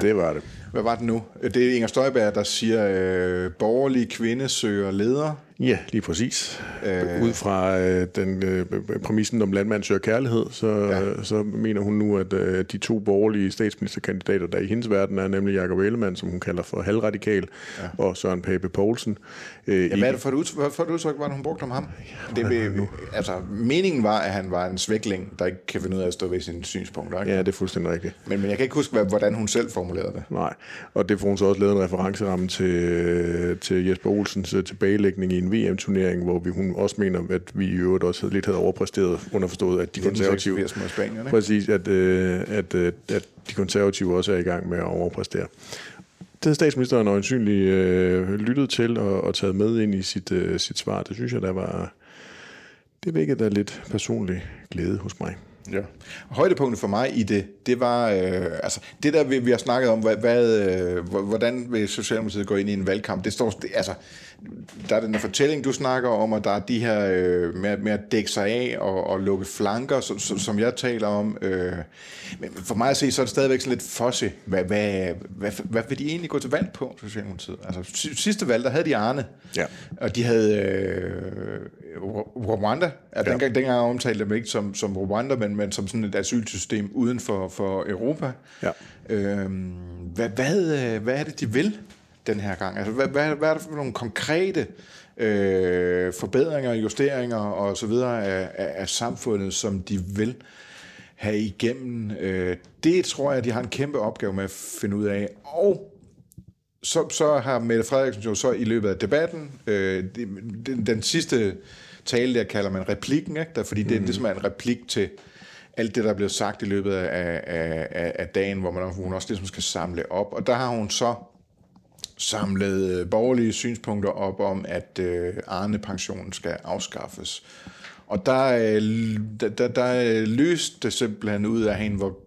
det var det. Hvad var det nu? Det er Inger Støjberg, der siger, øh, borgerlige kvinde søger leder. Ja, lige præcis. Øh, Ud fra øh, den øh, præmissen om landmand søger kærlighed, så, ja. så mener hun nu, at øh, de to borgerlige statsministerkandidater, der i hendes verden er, nemlig Jakob Ellemann, som hun kalder for halvradikal, ja. og Søren Pape Poulsen. Øh, ja, hvad er det for et udtryk, for et udtryk var, hun brugte om ham? Ja, det, vil, altså, meningen var, at han var en svækling, der ikke kan finde ud af at stå ved sine synspunkter. Ikke? Ja, det er fuldstændig rigtigt. Men, men jeg kan ikke huske, hvordan hun selv formulerede det. Nej, og det får hun så også lavet en referenceramme til, til Jesper Olsens øh, tilbagelægning i en VM-turnering, hvor vi, hun også mener, at vi i øvrigt også lidt havde overpræsteret, underforstået, at de konservative... Spanien, ikke? Præcis, at, øh, at, øh, at de konservative også er i gang med at overpræstere. Det har statsministeren øjensynligt øh, lyttet til og, og taget med ind i sit, øh, sit svar. Det synes jeg, der var... Det vækkede der lidt personlig glæde hos mig. Ja. Højdepunktet for mig i det, det var øh, altså det der vi, vi har snakket om, hvad, hvad, øh, hvordan vil Socialdemokratiet gå ind i en valgkamp. Det står det, altså der er den der fortælling du snakker om, og der er de her øh, med, med at dække sig af og, og lukke flanker, som, som, som jeg taler om. Øh, men for mig at se, så er det stadigvæk sådan lidt fosse. Hvad, hvad, hvad, hvad, vil de egentlig gå til valg på, Socialdemokratiet? Altså sidste valg, der havde de Arne, ja. og de havde øh, Rwanda. Ja, dengang, dengang omtalte dem ikke som, som Rwanda, men, men som sådan et asylsystem uden for, for Europa. Ja. Øhm, hvad, hvad, hvad er det, de vil den her gang? Altså, hvad, hvad, hvad er det for nogle konkrete øh, forbedringer, justeringer og så videre af, af, af samfundet, som de vil have igennem? Øh, det tror jeg, de har en kæmpe opgave med at finde ud af. Og så, så har Mette Frederiksen jo så i løbet af debatten, øh, den, den sidste tale der kalder man replikken, ikke? Der, fordi det, mm. det er en replik til alt det, der er blevet sagt i løbet af, af, af dagen, hvor man hun også ligesom skal samle op. Og der har hun så samlet øh, borgerlige synspunkter op om, at øh, Arne-pensionen skal afskaffes. Og der, øh, der, der, der øh, løste det simpelthen ud af hende, hvor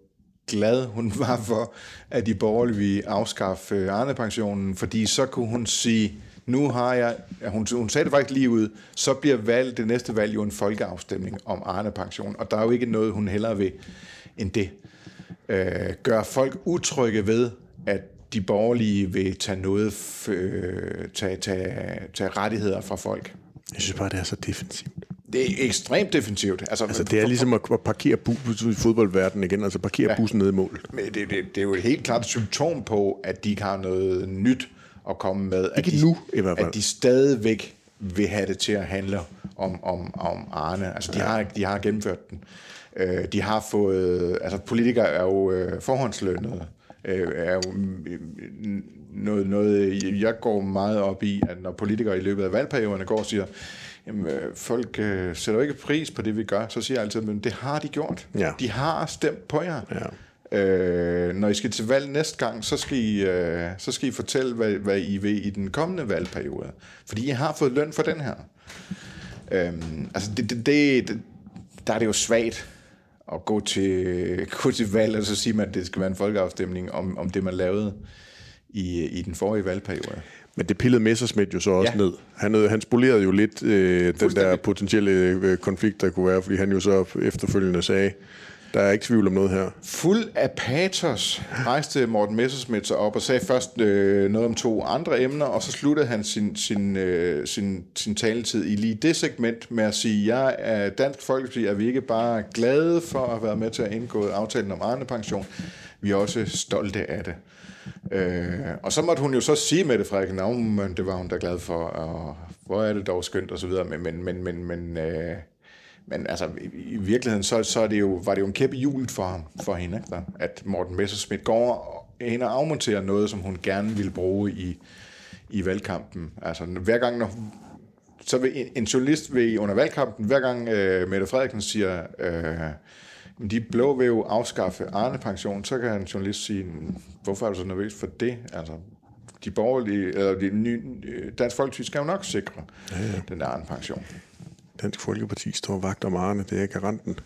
glad hun var for, at de borgerlige ville afskaffe øh, Arne-pensionen, fordi så kunne hun sige, nu har jeg, hun, hun sagde det faktisk lige ud, så bliver valg, det næste valg jo en folkeafstemning om Arne-pension, og der er jo ikke noget, hun hellere vil end det. Øh, gør folk utrygge ved, at de borgerlige vil tage noget, øh, tage, tage, tage rettigheder fra folk. Jeg synes bare, det er så defensivt. Det er ekstremt defensivt. Altså, altså det er ligesom at parkere bu- i fodboldverdenen igen, altså parkere ja. bussen ned i mål. Men det, det, det er jo et helt klart symptom på, at de ikke har noget nyt at komme med. Ikke at de, nu, i hvert fald. At de stadigvæk vil have det til at handle om, om, om Arne. Altså, de, ja. har, de har gennemført den. Øh, de har fået... Altså, politikere er jo øh, forhåndslønnede. Øh, er jo noget, noget, jeg går meget op i, at når politikere i løbet af valgperioderne går og siger, jamen, folk øh, sætter jo ikke pris på det, vi gør, så siger jeg altid, men det har de gjort. Ja. De har stemt på jer. Ja. Øh, når I skal til valg næste gang, så skal I, øh, så skal I fortælle, hvad, hvad I vil i den kommende valgperiode. Fordi I har fået løn for den her. Øh, altså, det, det, det, der er det jo svagt at gå til, gå til valg, og så sige, at det skal være en folkeafstemning om, om det, man lavede i, i den forrige valgperiode. Men det pillede Messersmith jo så også ja. ned. Han, han spolerede jo lidt øh, den der potentielle øh, konflikt, der kunne være, fordi han jo så efterfølgende sagde, der er ikke tvivl om noget her. Fuld af patos rejste Morten Messerschmidt sig op og sagde først øh, noget om to andre emner, og så sluttede han sin, sin, øh, sin, sin taletid i lige det segment med at sige, jeg er Dansk Folkeparti, er vi ikke bare glade for at have været med til at indgå aftalen om Arne Pension, vi er også stolte af det. Øh, og så måtte hun jo så sige med det, Frederik, at det var hun da glad for, og hvor er det dog skønt, og så videre, men, men, men, men, men øh, men altså, i, virkeligheden, så, så er det jo, var det jo en kæppe hjulet for ham, for hende, ikke? at Morten Messerschmidt går ind og afmonterer noget, som hun gerne ville bruge i, i valgkampen. Altså, hver gang, når, så vil en, en journalist vil under valgkampen, hver gang øh, Mette Frederiksen siger, øh, de blå vil jo afskaffe Arne-pension, så kan en journalist sige, hvorfor er du så nervøs for det? Altså, de borgerlige, eller de nye, Dansk Folkeparti skal jo nok sikre ja, ja. den der Arne-pension. Dansk Folkeparti står vagt om Arne, det er garanten.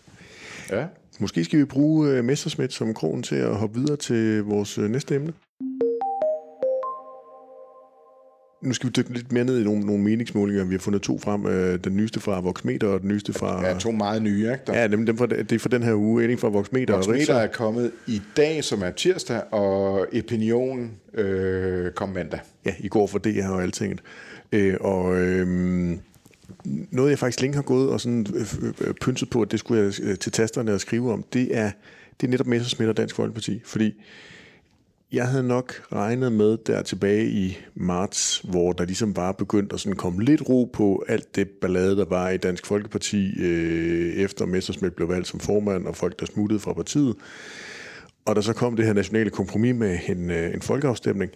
Ja. Måske skal vi bruge uh, Messerschmidt som kronen til at hoppe videre til vores uh, næste emne. Nu skal vi dykke lidt mere ned i nogle, nogle meningsmålinger. Vi har fundet to frem. Øh, den nyeste fra Voxmeter og den nyeste fra... Ja, to meget nye, ikke? Der... Ja, dem, dem fra, det er fra den her uge. En fra Voxmeter. Voxmeter er kommet i dag, som er tirsdag, og Opinion øh, kom mandag. Ja, i går for DR og alting. Øh, og... Øh, noget, jeg faktisk længe har gået og sådan øh, pyntet øh, øh, pynset på, at det skulle jeg til tasterne at skrive om, det er, det er netop Messersmith og Dansk Folkeparti. Fordi jeg havde nok regnet med der tilbage i marts, hvor der ligesom bare begyndte at sådan komme lidt ro på alt det ballade, der var i Dansk Folkeparti, øh, efter Messersmith blev valgt som formand, og folk, der smuttede fra partiet. Og der så kom det her nationale kompromis med en, øh, en folkeafstemning,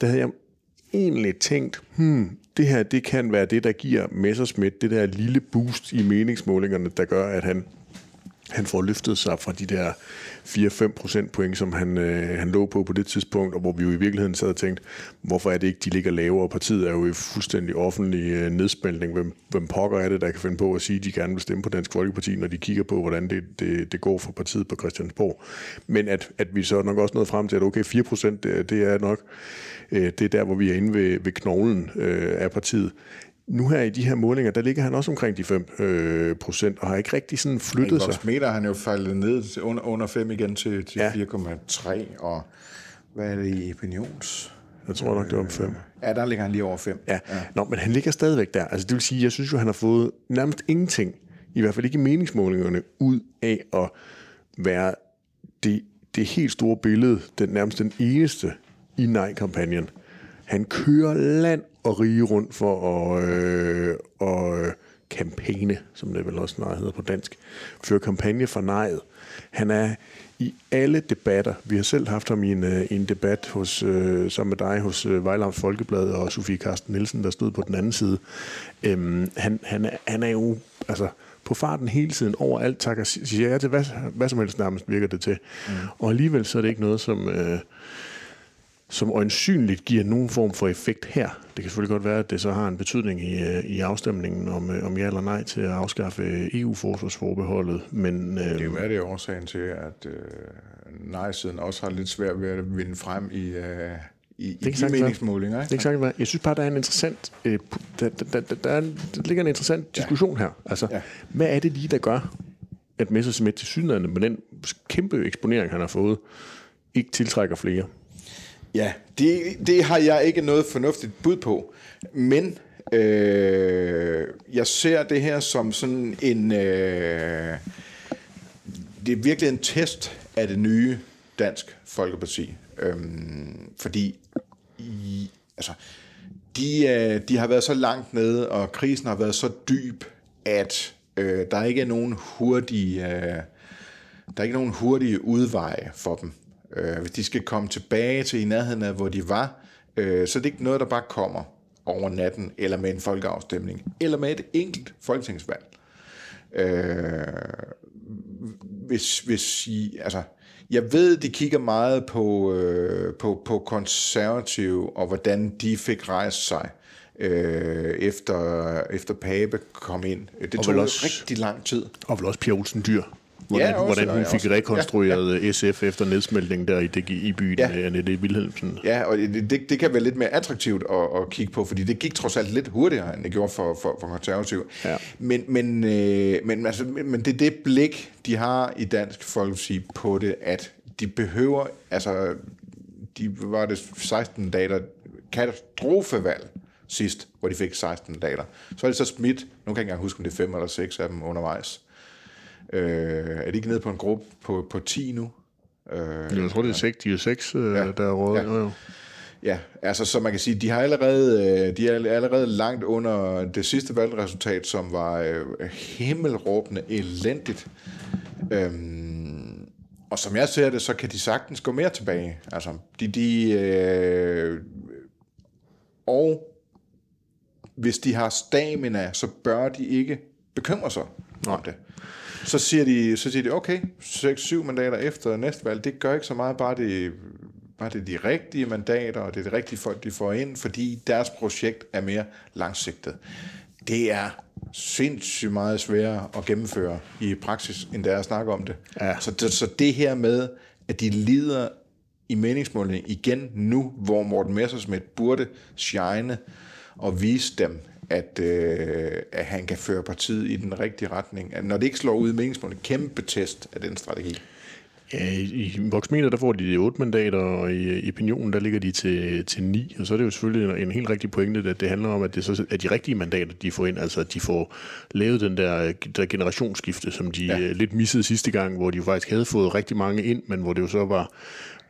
der havde jeg egentlig tænkt, hmm, det her det kan være det, der giver Messerschmidt det der lille boost i meningsmålingerne, der gør, at han han får løftet sig fra de der 4-5 procentpoint, som han, øh, han lå på på det tidspunkt, og hvor vi jo i virkeligheden sad og tænkte, hvorfor er det ikke, de ligger lavere? Partiet er jo i fuldstændig offentlig øh, nedspænding. Hvem, hvem pokker er det, der kan finde på at sige, at de gerne vil stemme på Dansk Folkeparti, når de kigger på, hvordan det, det, det går for partiet på Christiansborg. Men at, at vi så nok også nåede frem til, at okay, 4 procent, det, det er nok det er der, hvor vi er inde ved, ved knoglen øh, af partiet nu her i de her målinger, der ligger han også omkring de 5 øh, procent, og har ikke rigtig sådan flyttet sig. meter han jo faldet ned under, under 5 igen til, til ja. 4,3, og hvad er det i opinions? Jeg tror nok, det var om 5. Ja, der ligger han lige over 5. Ja. ja. Nå, men han ligger stadigvæk der. Altså det vil sige, jeg synes jo, han har fået nærmest ingenting, i hvert fald ikke meningsmålingerne, ud af at være det, det helt store billede, den nærmest den eneste i nej-kampagnen. Han kører land og rige rundt for at, øh, og, øh, kampagne, som det vel også snart hedder på dansk, føre kampagne for nejet. Han er i alle debatter. Vi har selv haft ham i en, øh, en debat hos, øh, sammen med dig hos øh, Vejlams Folkeblad og Sofie Karsten Nielsen, der stod på den anden side. Øhm, han, han, er, han er jo altså, på farten hele tiden overalt, takker, siger ja til hvad, hvad som helst nærmest virker det til. Mm. Og alligevel så er det ikke noget, som... Øh, som øjensynligt giver nogen form for effekt her. Det kan selvfølgelig godt være, at det så har en betydning i, øh, i afstemningen om, øh, om ja eller nej til at afskaffe EU-forsvarsforbeholdet. Men, øh, det er det årsagen til, at øh, nej-siden også har lidt svært ved at vinde frem i, øh, i, i de meningsmålinger. Ikke? Det er ikke Jeg synes bare, der er en interessant, øh, der, der, der, der, er, der ligger en interessant diskussion ja. her. Altså, ja. hvad er det lige, der gør, at Messerschmidt til synligheden med den kæmpe eksponering, han har fået, ikke tiltrækker flere? Ja, det, det har jeg ikke noget fornuftigt bud på, men øh, jeg ser det her som sådan en... Øh, det er virkelig en test af det nye Dansk Folkeparti. Øhm, fordi i, altså, de, øh, de har været så langt nede, og krisen har været så dyb, at øh, der ikke er nogen hurtige, øh, der er ikke nogen hurtige udveje for dem. Øh, hvis de skal komme tilbage til i nærheden af, hvor de var, øh, så det er ikke noget, der bare kommer over natten, eller med en folkeafstemning, eller med et enkelt folketingsvalg. Øh, hvis, hvis I, altså, jeg ved, de kigger meget på, øh, på, på konservative, og hvordan de fik rejst sig øh, efter, efter Pape kom ind. Det og tog også, rigtig lang tid. Og vel også Pia Olsen Dyr hvordan, ja, hvordan hun fik også. rekonstrueret ja, ja. SF efter nedsmeltningen der i, det, i byen ja. af Annette Wilhelmsen. Ja, og det, det, det kan være lidt mere attraktivt at, at kigge på, fordi det gik trods alt lidt hurtigere, end det gjorde for, for, for konservative. Ja. Men, men, øh, men, altså, men det er det blik, de har i Dansk Folkeparti på det, at de behøver, altså, de var det 16 dage, katastrofevalg sidst, hvor de fik 16 dater. Så er det så smidt, nu kan jeg ikke engang huske, om det er fem eller seks af dem undervejs. Øh, er de ikke nede på en gruppe på, på 10 nu? Øh, jeg tror, det er 6, de er 6, øh, ja. der er råd. Ja. Jo, Ja, altså så man kan sige, de har allerede, øh, de er allerede langt under det sidste valgresultat, som var øh, himmelråbende elendigt. Øhm, og som jeg ser det, så kan de sagtens gå mere tilbage. Altså, de, de, øh, og hvis de har stamina, så bør de ikke bekymre sig Nej. om det. Så siger de, så siger de okay, 6-7 mandater efter næste valg, det gør ikke så meget, bare det, bare det er de rigtige mandater, og det er de rigtige folk, de får ind, fordi deres projekt er mere langsigtet. Det er sindssygt meget sværere at gennemføre i praksis, end det er at snakke om det. Ja. Så, det, så det her med, at de lider i meningsmålingen igen nu, hvor Morten Messersmith burde shine og vise dem, at, øh, at han kan føre partiet i den rigtige retning. At når det ikke slår ud i meningsmålingen, kæmpe test af den strategi. Ja, i, i Voxmeter, der får de 8 mandater, og i, i Opinionen, der ligger de til, til 9. Og så er det jo selvfølgelig en, en helt rigtig pointe, at det handler om, at det så er de rigtige mandater, de får ind. Altså, at de får lavet den der, der generationsskifte, som de ja. lidt missede sidste gang, hvor de faktisk havde fået rigtig mange ind, men hvor det jo så var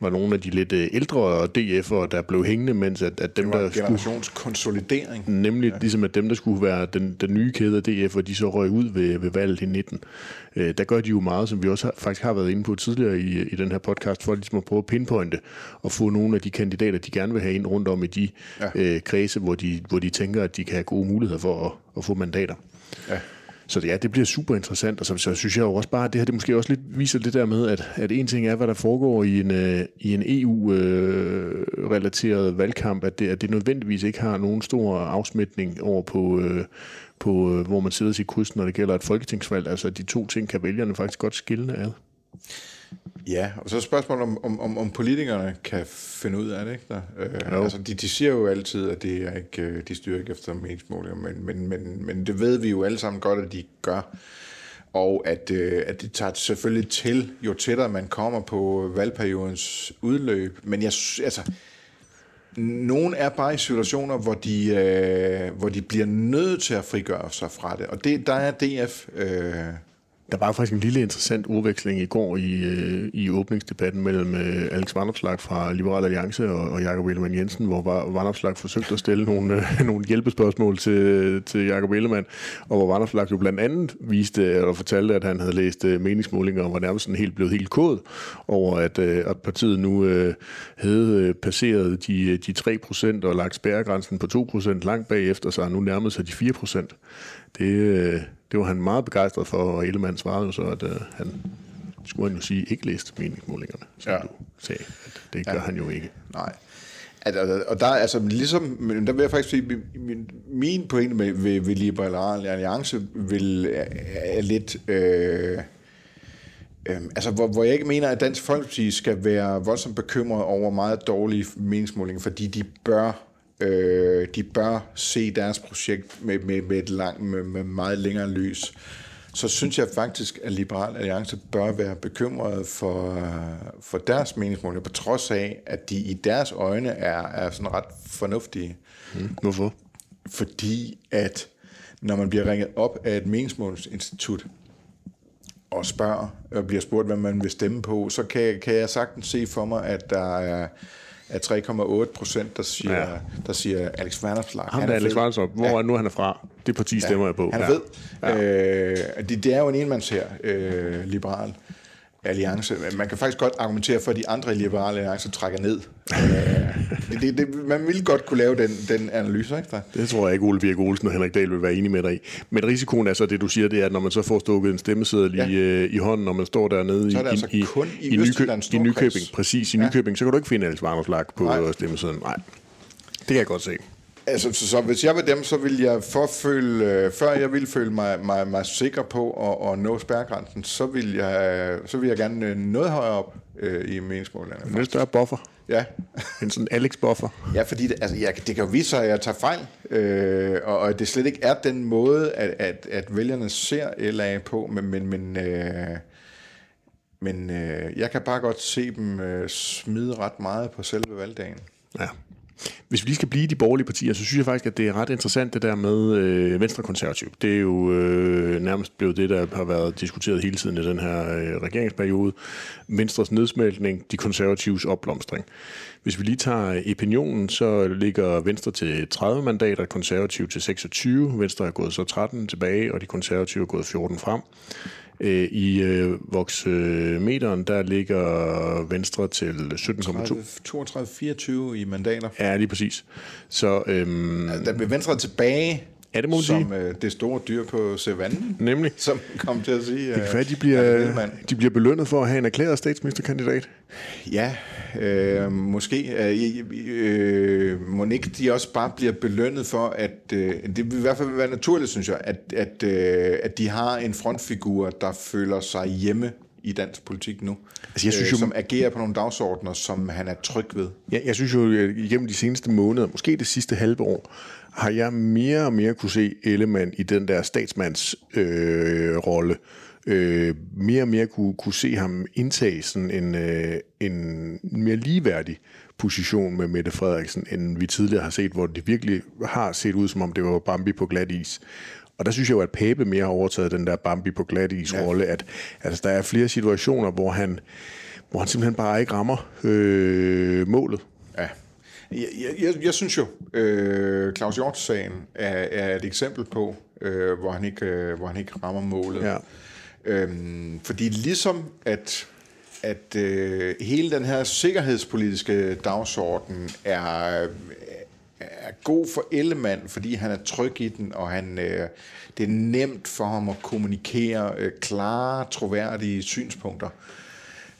var nogle af de lidt øh, ældre DF'ere, der blev hængende, mens at, at dem, Det var der skulle... generationskonsolidering. Nemlig ja. ligesom, at dem, der skulle være den, den nye kæde af DF'er, de så røg ud ved, ved valget i 19. Øh, der gør de jo meget, som vi også har, faktisk har været inde på tidligere i, i den her podcast, for ligesom at prøve at pinpointe og få nogle af de kandidater, de gerne vil have ind rundt om i de ja. øh, kredse, hvor de, hvor de tænker, at de kan have gode muligheder for at, at få mandater. Ja. Så ja, det bliver super interessant, og så, så synes jeg jo også bare, at det her det måske også lidt viser det der med, at, at en ting er, hvad der foregår i en, øh, i en EU-relateret øh, valgkamp, at det, at det nødvendigvis ikke har nogen stor afsmitning over på, øh, på øh, hvor man sidder i kryds, når det gælder et folketingsvalg. Altså de to ting kan vælgerne faktisk godt skille ad. Ja, og så er spørgsmålet, om, om, om, om politikerne kan finde ud af det. Ikke der? Øh, altså, de, de siger jo altid, at det er ikke, øh, de styrer ikke efter meningsmålinger, men, men, men, men det ved vi jo alle sammen godt, at de gør. Og at, øh, at det tager selvfølgelig til, jo tættere man kommer på valgperiodens udløb. Men jeg altså, nogen er bare i situationer, hvor de, øh, hvor de bliver nødt til at frigøre sig fra det. Og det, der er DF... Øh, der var faktisk en lille interessant udveksling i går i, øh, i åbningsdebatten mellem øh, Alex Vandopslag fra Liberal Alliance og, og Jakob Ellemann Jensen, hvor Vandopslag forsøgte at stille nogle, øh, nogle hjælpespørgsmål til, til Jakob Ellemann, og hvor Vandopslag jo blandt andet viste øh, eller fortalte, at han havde læst øh, meningsmålinger og var nærmest sådan helt blevet helt kod over, at, øh, at partiet nu øh, havde øh, passeret de, øh, de 3% og lagt spærregrænsen på 2% langt bagefter, så og nu nærmede sig de 4%. Det, øh, det var han meget begejstret for, og Ellemann svarede jo så, at øh, han skulle han jo sige, ikke læst meningsmålingerne, som ja. du sagde. At det gør ja. han jo ikke. Nej. Altså, og der, altså, ligesom, men der vil jeg faktisk sige, min, min pointe med, ved, ved Liberal Alliance vil, er, er lidt... Øh, øh, altså, hvor, hvor jeg ikke mener, at Dansk Folkeparti skal være voldsomt bekymret over meget dårlige meningsmålinger, fordi de bør Øh, de bør se deres projekt med, med, med, et lang, med, med meget længere lys. Så synes jeg faktisk, at Liberal Alliance bør være bekymret for, for deres meningsmålinger, på trods af, at de i deres øjne er, er sådan ret fornuftige. Mm. Hvorfor? Fordi at når man bliver ringet op af et meningsmålingsinstitut, og spørger, og bliver spurgt, hvad man vil stemme på, så kan, kan jeg sagtens se for mig, at der er af 3,8 procent, der siger, ja. der siger Alex Vanderslag. Ham der Alex Vanderslag, hvor ja. er nu han er fra? Det parti stemmer ja. jeg på. Han er ja. ved. Ja. Øh, det, det er jo en enmands her, øh, liberal alliance. Man kan faktisk godt argumentere for, at de andre liberale alliancer trækker ned. det, det, det, man ville godt kunne lave den, den analyse, ikke der? Det tror jeg ikke, Ole Birk Olsen og Henrik Dahl vil være enige med dig i. Men risikoen er så, det du siger, det er, at når man så får stukket en stemmeseddel ja. i, øh, i hånden, når man står dernede så er det i, altså i, kun i, i, Nykø, i Nykøbing, præcis i ja. Nykøbing, så kan du ikke finde Alex Varmerslag på Nej. stemmesedlen. Nej, det kan jeg godt se. Altså, så, så hvis jeg var dem, så ville jeg forføle, øh, før jeg ville føle mig, mig, mig sikker på at, at nå spærgrænsen, så ville jeg, så ville jeg gerne øh, noget højere op øh, i meningsmålene. En større buffer. Ja. en sådan Alex-buffer. Ja, fordi det, altså, jeg, det kan jo vise sig, at jeg tager fejl, øh, og, og det slet ikke er den måde, at, at, at vælgerne ser LA på, men, men, men, øh, men øh, jeg kan bare godt se dem øh, smide ret meget på selve valgdagen. Ja. Hvis vi lige skal blive de borgerlige partier, så synes jeg faktisk, at det er ret interessant det der med øh, Venstre Konservativ. Det er jo øh, nærmest blevet det, der har været diskuteret hele tiden i den her øh, regeringsperiode. Venstres nedsmeltning, de konservatives opblomstring. Hvis vi lige tager opinionen, så ligger Venstre til 30 mandater, konservativ til 26. Venstre er gået så 13 tilbage, og de konservative er gået 14 frem. Øh, I øh, voksmeteren, der ligger Venstre til 17,2. 32-24 i mandater. Ja, lige præcis. Så, øhm, altså, der bliver Venstre tilbage Ja, det man som øh, det store dyr på savannen, Nemlig. som kom til at sige. Det kan øh, være, de bliver, de bliver belønnet for at have en erklæret statsministerkandidat. Ja, øh, måske. Øh, øh, må ikke de også bare bliver belønnet for, at øh, det vil i hvert fald være naturligt, synes jeg, at, at, øh, at de har en frontfigur, der føler sig hjemme i dansk politik nu. Altså, jeg synes øh, jo- som agerer på nogle dagsordner, som han er tryg ved. Ja, jeg synes jo, at igennem de seneste måneder, måske det sidste halve år, har jeg mere og mere kunne se Ellemann i den der statsmands øh, rolle. Øh, mere og mere kunne, kunne se ham indtage sådan en, øh, en mere ligeværdig position med Mette Frederiksen, end vi tidligere har set, hvor det virkelig har set ud, som om det var Bambi på glat is. Og der synes jeg jo, at Pape mere har overtaget den der Bambi på glat is rolle, at altså, der er flere situationer, hvor han, hvor han simpelthen bare ikke rammer øh, målet. Jeg, jeg, jeg, synes jo, øh, Claus Hjort-sagen er, er et eksempel på, øh, hvor, han ikke, øh, hvor han ikke rammer målet. Ja. Øhm, fordi ligesom at, at øh, hele den her sikkerhedspolitiske dagsorden er, er god for Ellemann, fordi han er tryg i den, og han, øh, det er nemt for ham at kommunikere øh, klare, troværdige synspunkter.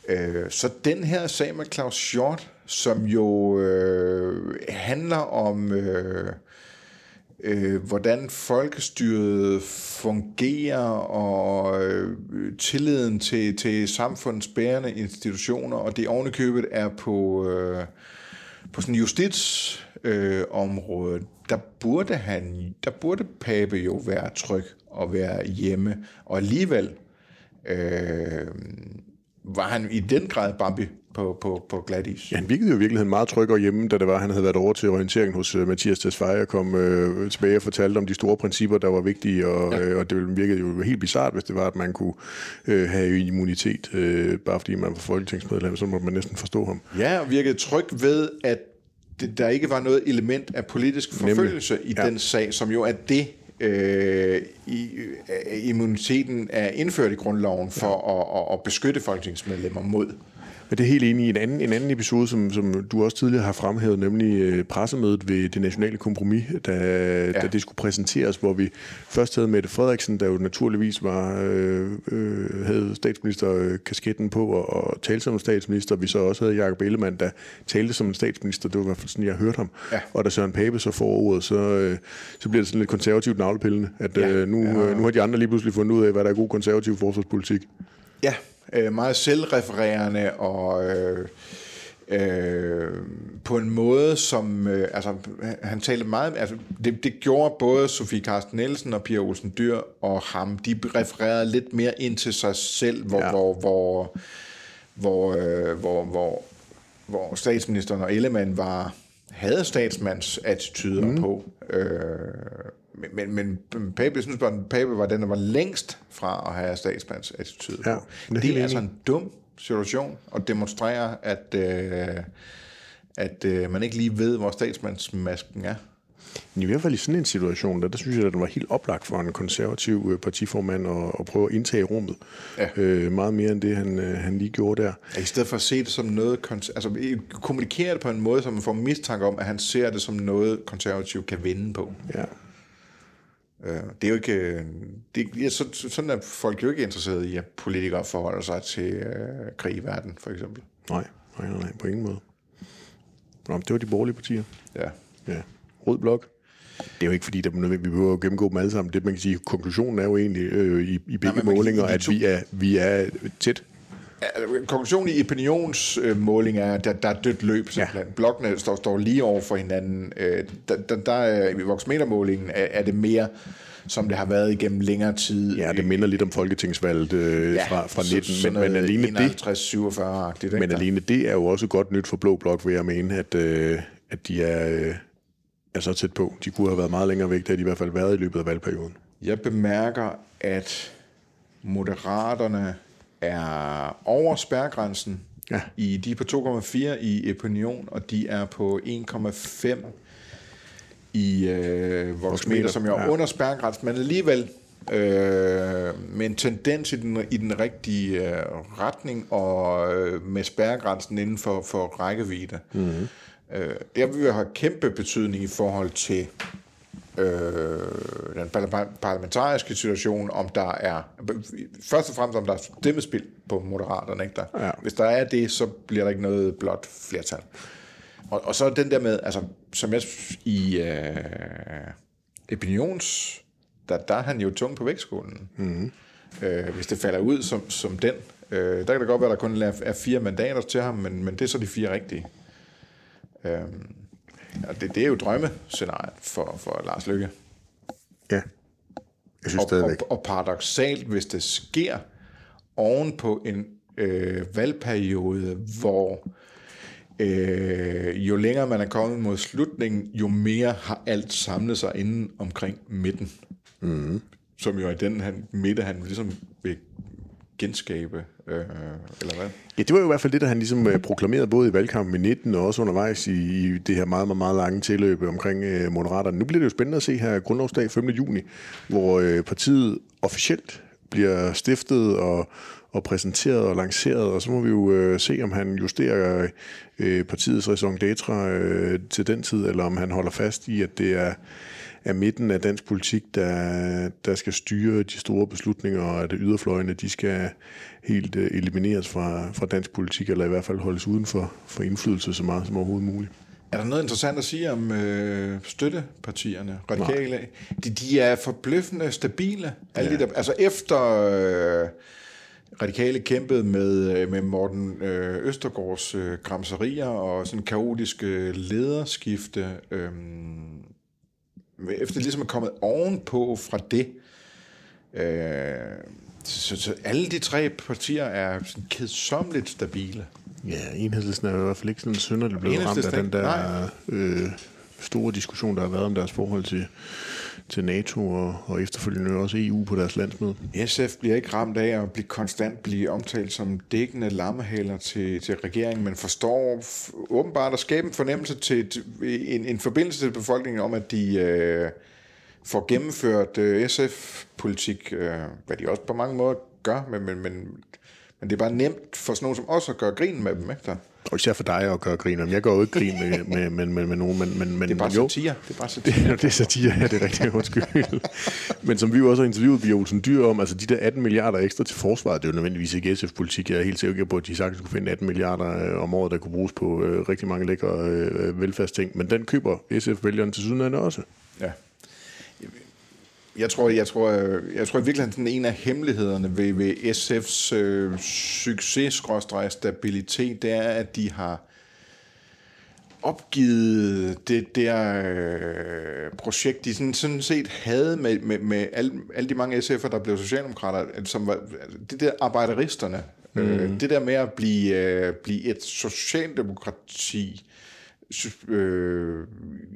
Øh, så den her sag med Claus Hjort, som jo øh, handler om, øh, øh, hvordan folkestyret fungerer og øh, tilliden til, til samfundets bærende institutioner, og det ovenikøbet er på, øh, på sådan justitsområdet, øh, der burde han, der burde Pape jo være tryg og være hjemme, og alligevel øh, var han i den grad Bambi på, på, på glat is. Ja, han virkede jo i virkeligheden meget tryg og hjemme, da det var, han havde været over til orientering hos uh, Mathias Tesfaye og kom uh, tilbage og fortalte om de store principper, der var vigtige, og, ja. uh, og det virkede jo helt bizart, hvis det var, at man kunne uh, have immunitet, uh, bare fordi man var folketingsmedlem, så må man næsten forstå ham. Ja, og virkede tryg ved, at det, der ikke var noget element af politisk forfølgelse Nemlig. i Ja. den sag, som jo er det, øh, i, øh, immuniteten er indført i grundloven for ja. at, at, at beskytte folketingsmedlemmer mod. Men det er helt enig i en anden, en anden episode, som, som du også tidligere har fremhævet, nemlig øh, pressemødet ved det nationale kompromis, da, ja. da det skulle præsenteres, hvor vi først havde Mette Frederiksen, der jo naturligvis var, øh, øh, havde statsministerkasketten på og, og talte som statsminister. Vi så også havde Jacob Ellemann, der talte som en statsminister. Det var i hvert fald sådan, jeg hørte ham. Ja. Og da Søren Pape så får ordet, så, øh, så bliver det sådan lidt konservativt navlepillende, at Ja. øh, nu, Ja. øh, nu har de andre lige pludselig fundet ud af, hvad der er god konservativ forsvarspolitik. Ja, øh, meget selvrefererende og øh, øh, på en måde, som øh, altså, han talte meget, altså, det, det gjorde både Sofie Carsten Nielsen og Pia Olsen Dyr og ham, de refererede lidt mere ind til sig selv, hvor, Ja. hvor, hvor, hvor, øh, hvor, hvor, hvor statsministeren og Ellemann var, havde statsmandsattituder mm. på. Øh, men, men, men Pape, jeg synes bare, Pape var den, der var længst fra at have statsmandsattituder Ja, på. det er Det, det er altså en dum situation at demonstrere, at, øh, at øh, man ikke lige ved, hvor statsmandsmasken er. I hvert fald i sådan en situation, der, der synes jeg, at den var helt oplagt for en konservativ øh, partiformand at, at prøve at indtage rummet. Ja. Øh, meget mere end det, han, øh, han lige gjorde der. I stedet for at se det som noget, altså kommunikere det på en måde, så man får mistanke om, at han ser det som noget, konservativ kan vinde på. Ja. Øh, Det er jo ikke, øh, det, ja, så, sådan er folk jo ikke interesseret i, at politikere forholder sig til øh, krig i verden, for eksempel. Nej, nej, nej, nej, på ingen måde. Nå, det var de borgerlige partier. Ja. Ja. Rød blok. Det er jo ikke fordi, der er vi behøver at gennemgå dem alle sammen. Det man kan sige, konklusionen er jo egentlig øh, i, i begge kan målinger, sige, at vi er, vi er tæt. Altså, Konklusionen i opinionsmåling er, at der, der er dødt løb simpelthen. Ja. Blokkene står, står lige over for hinanden. Øh, Der, der, der er, I voksmetermålingen er, er det mere, som det har været igennem længere tid. Ja, det minder lidt om folketingsvalget øh, ja, fra, fra 19, men, men alene det, 51-47-agtigt. Men alene det er jo også godt nyt for Blå Blok, vil jeg mene, at, øh, at de er, øh, er så tæt på. De kunne have været meget længere væk, da de i hvert fald været i løbet af valgperioden. Jeg bemærker, at moderaterne er over spærgrænsen. Ja. I, de er på 2,4 i opinion, og de er på 1,5 i øh, voksmeter, som jo er ja. under spærgrænsen, men alligevel øh, med en tendens i den, i den rigtige øh, retning, og øh, med spærgrænsen inden for, for rækkevidde. Mm-hmm. Øh, det vil have kæmpe betydning i forhold til øh, den parlamentariske situation, om der er, først og fremmest om der er stemmespil på moderaterne. Ikke der? Ja. Hvis der er det, så bliver der ikke noget blot flertal. Og, og så den der med, altså, som jeg i øh, opinions, der, der er han jo tung på vægtskolen. Mm-hmm. Øh, hvis det falder ud som, som den. Øh, der kan det godt være, at der kun er, er fire mandater til ham, men, men det er så de fire rigtige. Øh, og det, det er jo drømmescenariet for, for Lars Lykke. Ja, jeg synes og, stadigvæk. Og, og paradoxalt, hvis det sker oven på en øh, valgperiode, hvor øh, jo længere man er kommet mod slutningen, jo mere har alt samlet sig inden omkring midten. Mm. Som jo er den han, midte, han ligesom vil genskabe, øh, eller hvad? Ja, det var jo i hvert fald det, der han ligesom øh, proklamerede både i valgkampen i 19 og også undervejs i, i det her meget, meget, meget lange tilløb omkring øh, Moderaterne. Nu bliver det jo spændende at se her grundlovsdag 5. juni, hvor øh, partiet officielt bliver stiftet og, og præsenteret og lanceret, og så må vi jo øh, se, om han justerer øh, partiets raison d'etre øh, til den tid, eller om han holder fast i, at det er er midten af dansk politik, der, der skal styre de store beslutninger, og at yderfløjene de skal helt uh, elimineres fra, fra dansk politik, eller i hvert fald holdes uden for, for indflydelse så meget som overhovedet muligt. Er der noget interessant at sige om øh, støttepartierne, radikale? De, de er forbløffende stabile. Alle ja. de der, altså efter øh, radikale kæmpede med, øh, med Morten øh, Østergaards øh, gramserier og sådan kaotiske lederskifte, øh, efter ligesom er kommet ovenpå fra det, øh, så, så alle de tre partier er sådan kedsommeligt stabile. Ja, enhedslisten er i hvert fald ikke sådan synderligt blevet ramt af den der øh, store diskussion, der har været om deres forhold til, til NATO og, og efterfølgende også EU på deres landsmøde. SF bliver ikke ramt af at blive konstant blive omtalt som dækkende lammehaler til, til regeringen, men forstår åbenbart at skabe en fornemmelse til, et, en, en forbindelse til befolkningen om, at de øh, får gennemført øh, SF-politik, øh, hvad de også på mange måder gør, men, men, men, men det er bare nemt for sådan nogen som os at gøre grin med dem, ikke der? Og især for dig at gøre grin om. Jeg går jo ikke grin med, med, med, med, med nogen, men, men, men Det er bare jo, satire. Det er bare satire. Det, det er satire, ja, det er rigtig undskyld. men som vi jo også har interviewet Bia Olsen Dyr om, altså de der 18 milliarder ekstra til forsvaret, det er jo nødvendigvis ikke SF-politik. Jeg er helt sikker på, at de sagtens kunne finde 18 milliarder øh, om året, der kunne bruges på øh, rigtig mange lækre øh, velfærdsting. Men den køber SF-vælgerne til syden også. Ja jeg tror, jeg tror, jeg tror i virkeligheden, en af hemmelighederne ved, ved SF's øh, succes stabilitet, det er, at de har opgivet det der øh, projekt, de sådan, sådan set havde med, med, med alle, alle de mange SF'er, der blev socialdemokrater, som var det der arbejderisterne, mm. øh, det der med at blive, øh, blive et socialdemokrati, øh,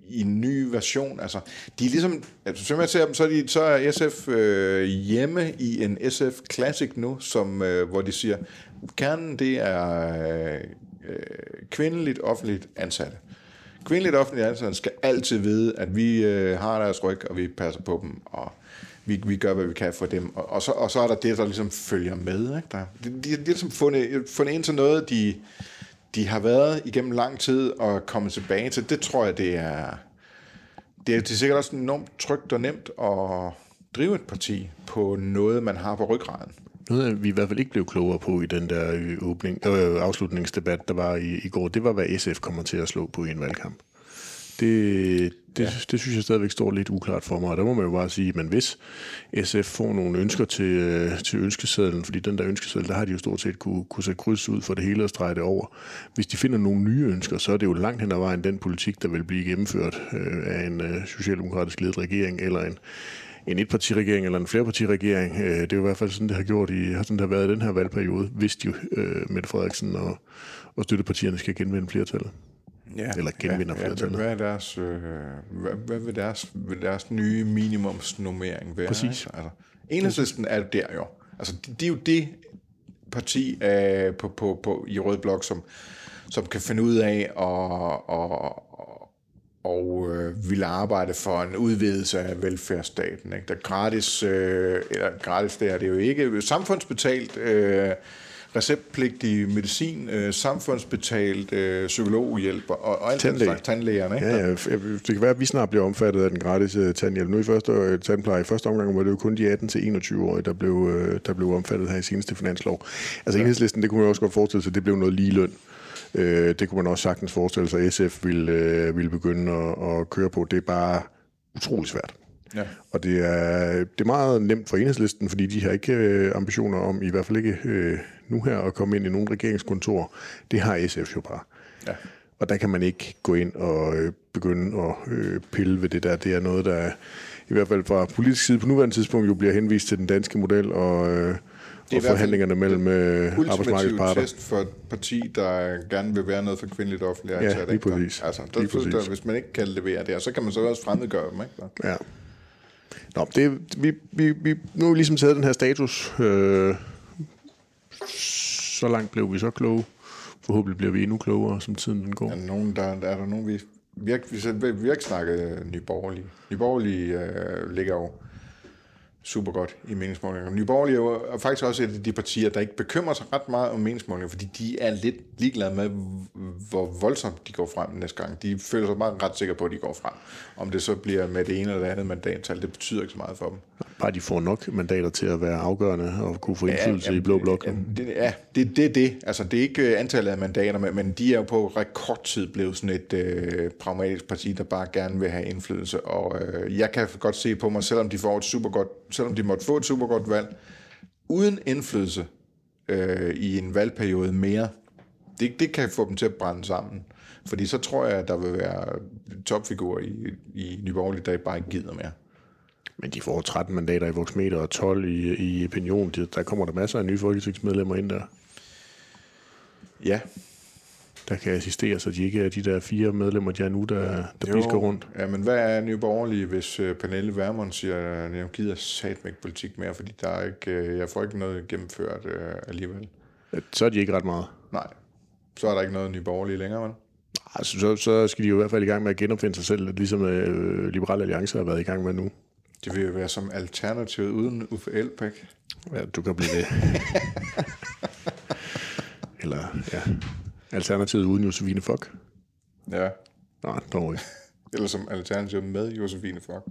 i en ny version. Altså, de er ligesom, altså, som jeg ser dem, så er, de, så er SF øh, hjemme i en SF Classic nu, som, øh, hvor de siger, kernen det er øh, øh, kvindeligt offentligt ansatte. Kvindeligt offentligt ansatte skal altid vide, at vi øh, har deres ryg, og vi passer på dem, og vi, vi gør, hvad vi kan for dem. Og, og, så, og så er der det, der ligesom følger med. Ikke? Der, de, de, de har ligesom fundet, fundet ind til noget, de de har været igennem lang tid og kommet tilbage til, det tror jeg, det er, det er, det er sikkert også enormt trygt og nemt at drive et parti på noget, man har på ryggraden. Noget, vi i hvert fald ikke blev klogere på i den der øh, åbning, øh, afslutningsdebat, der var i, i går, det var, hvad SF kommer til at slå på i en valgkamp. Det, det, ja. det synes jeg stadigvæk står lidt uklart for mig, og der må man jo bare sige, men hvis SF får nogle ønsker til, øh, til ønskesedlen, fordi den der ønskeseddel, der har de jo stort set kunne, kunne sætte kryds ud for det hele og strege det over. Hvis de finder nogle nye ønsker, så er det jo langt hen ad vejen den politik, der vil blive gennemført øh, af en øh, socialdemokratisk ledet regering eller en, en etpartiregering eller en flerpartiregering. Øh, det er jo i hvert fald sådan, det har gjort i, har sådan, det har været i den her valgperiode, hvis de, øh, Mette Frederiksen og, og støttepartierne skal genvinde flertallet. Ja, eller genvinder ja, ja, hvad, er deres, øh, hvad, hvad vil, deres, vil deres nye minimumsnummering være? Præcis. Altså, enhedslisten er der jo. Altså, det, de er jo det parti øh, på, på, på, i Rød Blok, som, som kan finde ud af at, at, og øh, ville arbejde for en udvidelse af velfærdsstaten. Ikke? Der gratis, øh, eller gratis det er det jo ikke, samfundsbetalt øh, receptpligtig medicin, øh, samfundsbetalt øh, psykologhjælp og, og alt Tandlæge. slags tandlægerne. Ikke? Ja, ja, det kan være, at vi snart bliver omfattet af den gratis uh, tandhjælp. Nu i første uh, tandpleje, i første omgang var det jo kun de 18-21-årige, der blev, uh, der blev omfattet her i seneste finanslov. Altså ja. enhedslisten, det kunne man også godt forestille sig, det blev noget lige løn. Uh, det kunne man også sagtens forestille sig, at SF ville, uh, ville begynde at, at køre på. Det er bare utrolig svært. Ja. Og det er, det er meget nemt for enhedslisten, fordi de har ikke øh, ambitioner om, i hvert fald ikke øh, nu her, at komme ind i nogle regeringskontor. Det har SF jo bare. Ja. Og der kan man ikke gå ind og øh, begynde at øh, pille ved det der. Det er noget, der i hvert fald fra politisk side på nuværende tidspunkt jo bliver henvist til den danske model og, øh, og forhandlingerne mellem øh, arbejdsmarkedets parter. test for et parti, der gerne vil være noget for kvindeligt offentligt Ja, ansat. lige ikke? præcis. Altså, der, Lige præcis. der, hvis man ikke kan levere det, så kan man så også fremmedgøre dem. Ikke? Ja. Nå, det, vi, vi, vi, nu har vi ligesom taget den her status. Øh, så langt blev vi så kloge. Forhåbentlig bliver vi endnu klogere, som tiden den går. Er der nogen, der, er der nogen, vi... Vi har, vi, vi, vi har ikke snakket øh, Nyborgerlige. Nyborgerlige øh, ligger jo super godt i meningsmålinger. Nyborgerlige er jo faktisk også et af de partier, der ikke bekymrer sig ret meget om meningsmålinger, fordi de er lidt ligeglade med, hvor voldsomt de går frem næste gang. De føler sig meget ret sikre på, at de går frem. Om det så bliver med det ene eller det andet mandattal, det betyder ikke så meget for dem. Bare de får nok mandater til at være afgørende og kunne få indflydelse ja, i blå blok. Ja, det, ja, det, det er det. Altså, det er ikke øh, antallet af mandater, men, de er jo på rekordtid blevet sådan et øh, pragmatisk parti, der bare gerne vil have indflydelse. Og øh, jeg kan godt se på mig, selvom de får et super godt, selvom de måtte få et super godt valg, uden indflydelse øh, i en valgperiode mere, det, det kan få dem til at brænde sammen. Fordi så tror jeg, at der vil være topfigurer i, i Nye Borgerlige, der bare ikke gider mere. Men de får 13 mandater i Voxmeter og 12 i, i Opinion. De- Der kommer der masser af nye folketingsmedlemmer ind der, Ja, der kan assistere, så de ikke er de der fire medlemmer, de er nu, der, der pisker rundt. Ja, men hvad er Nye Borgerlige, hvis uh, Pernille Vermund siger, at jeg gider satme ikke politik mere, fordi der er ikke, uh, jeg får ikke noget gennemført uh, alligevel. Så er de ikke ret meget. Nej, så er der ikke noget Nye Borgerlige længere, vel? Altså, så, så skal de jo i hvert fald i gang med at genopfinde sig selv, ligesom øh, Liberale Alliance har været i gang med nu. Det vil jo være som alternativet uden Uffe Elbæk. Ja, du kan blive det. Eller, ja, alternativet uden Josefine Fock. Ja, Nej, dog ikke. eller som alternativet med Josefine Fock.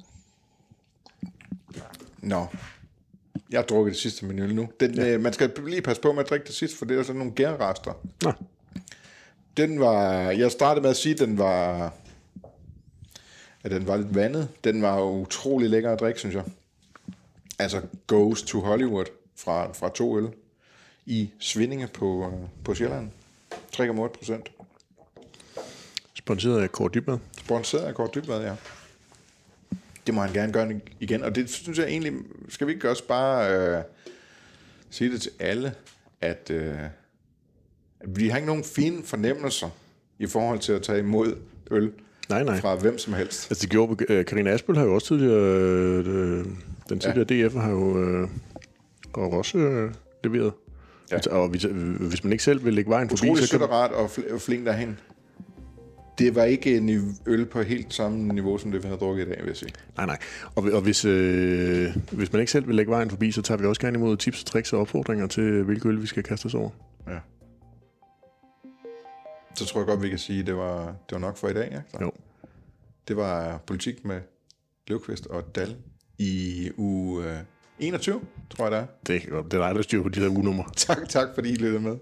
Nå, jeg har drukket det sidste min øl nu. Den, ja. øh, man skal lige passe på med at drikke det sidste, for det er sådan nogle gærrester. Nå, Den var, jeg startede med at sige, at den var, at den var lidt vandet. Den var utrolig lækker at drikke, synes jeg. Altså Goes to Hollywood fra, fra to øl i Svindinge på, øh, på Sjælland. 3,8 procent. sponsoreret af Kåre Dybmad. Sponsoreret af Kort Dybvad, ja. Det må han gerne gøre igen. Og det synes jeg egentlig, skal vi ikke også bare øh, sige det til alle, at, øh, at vi har ikke nogen fine fornemmelser i forhold til at tage imod øl Nej, nej. fra hvem som helst. Altså, det gjorde øh, Karina Asbøl har jo også tidligere, øh, den tidligere ja. DF har jo øh, og også øh, leveret. Ja. Ja. Og hvis, øh, hvis man ikke selv vil lægge vejen forbi, Utrolig så kan og rart og fl- flink derhen. Det var ikke en øl på helt samme niveau, som det vi har drukket i dag, vil jeg sige. Nej, nej. Og, og hvis, øh, hvis man ikke selv vil lægge vejen forbi, så tager vi også gerne imod tips, tricks og opfordringer til, hvilke øl vi skal kaste os over. Så tror jeg godt, vi kan sige, at det var, det var nok for i dag. Ja? Så Jo. Det var politik med Løvqvist og Dal i uge øh, 21, tror jeg det er. Det, er det er dig, der styrer på de der ugenummer. Tak, tak fordi I lyttede med.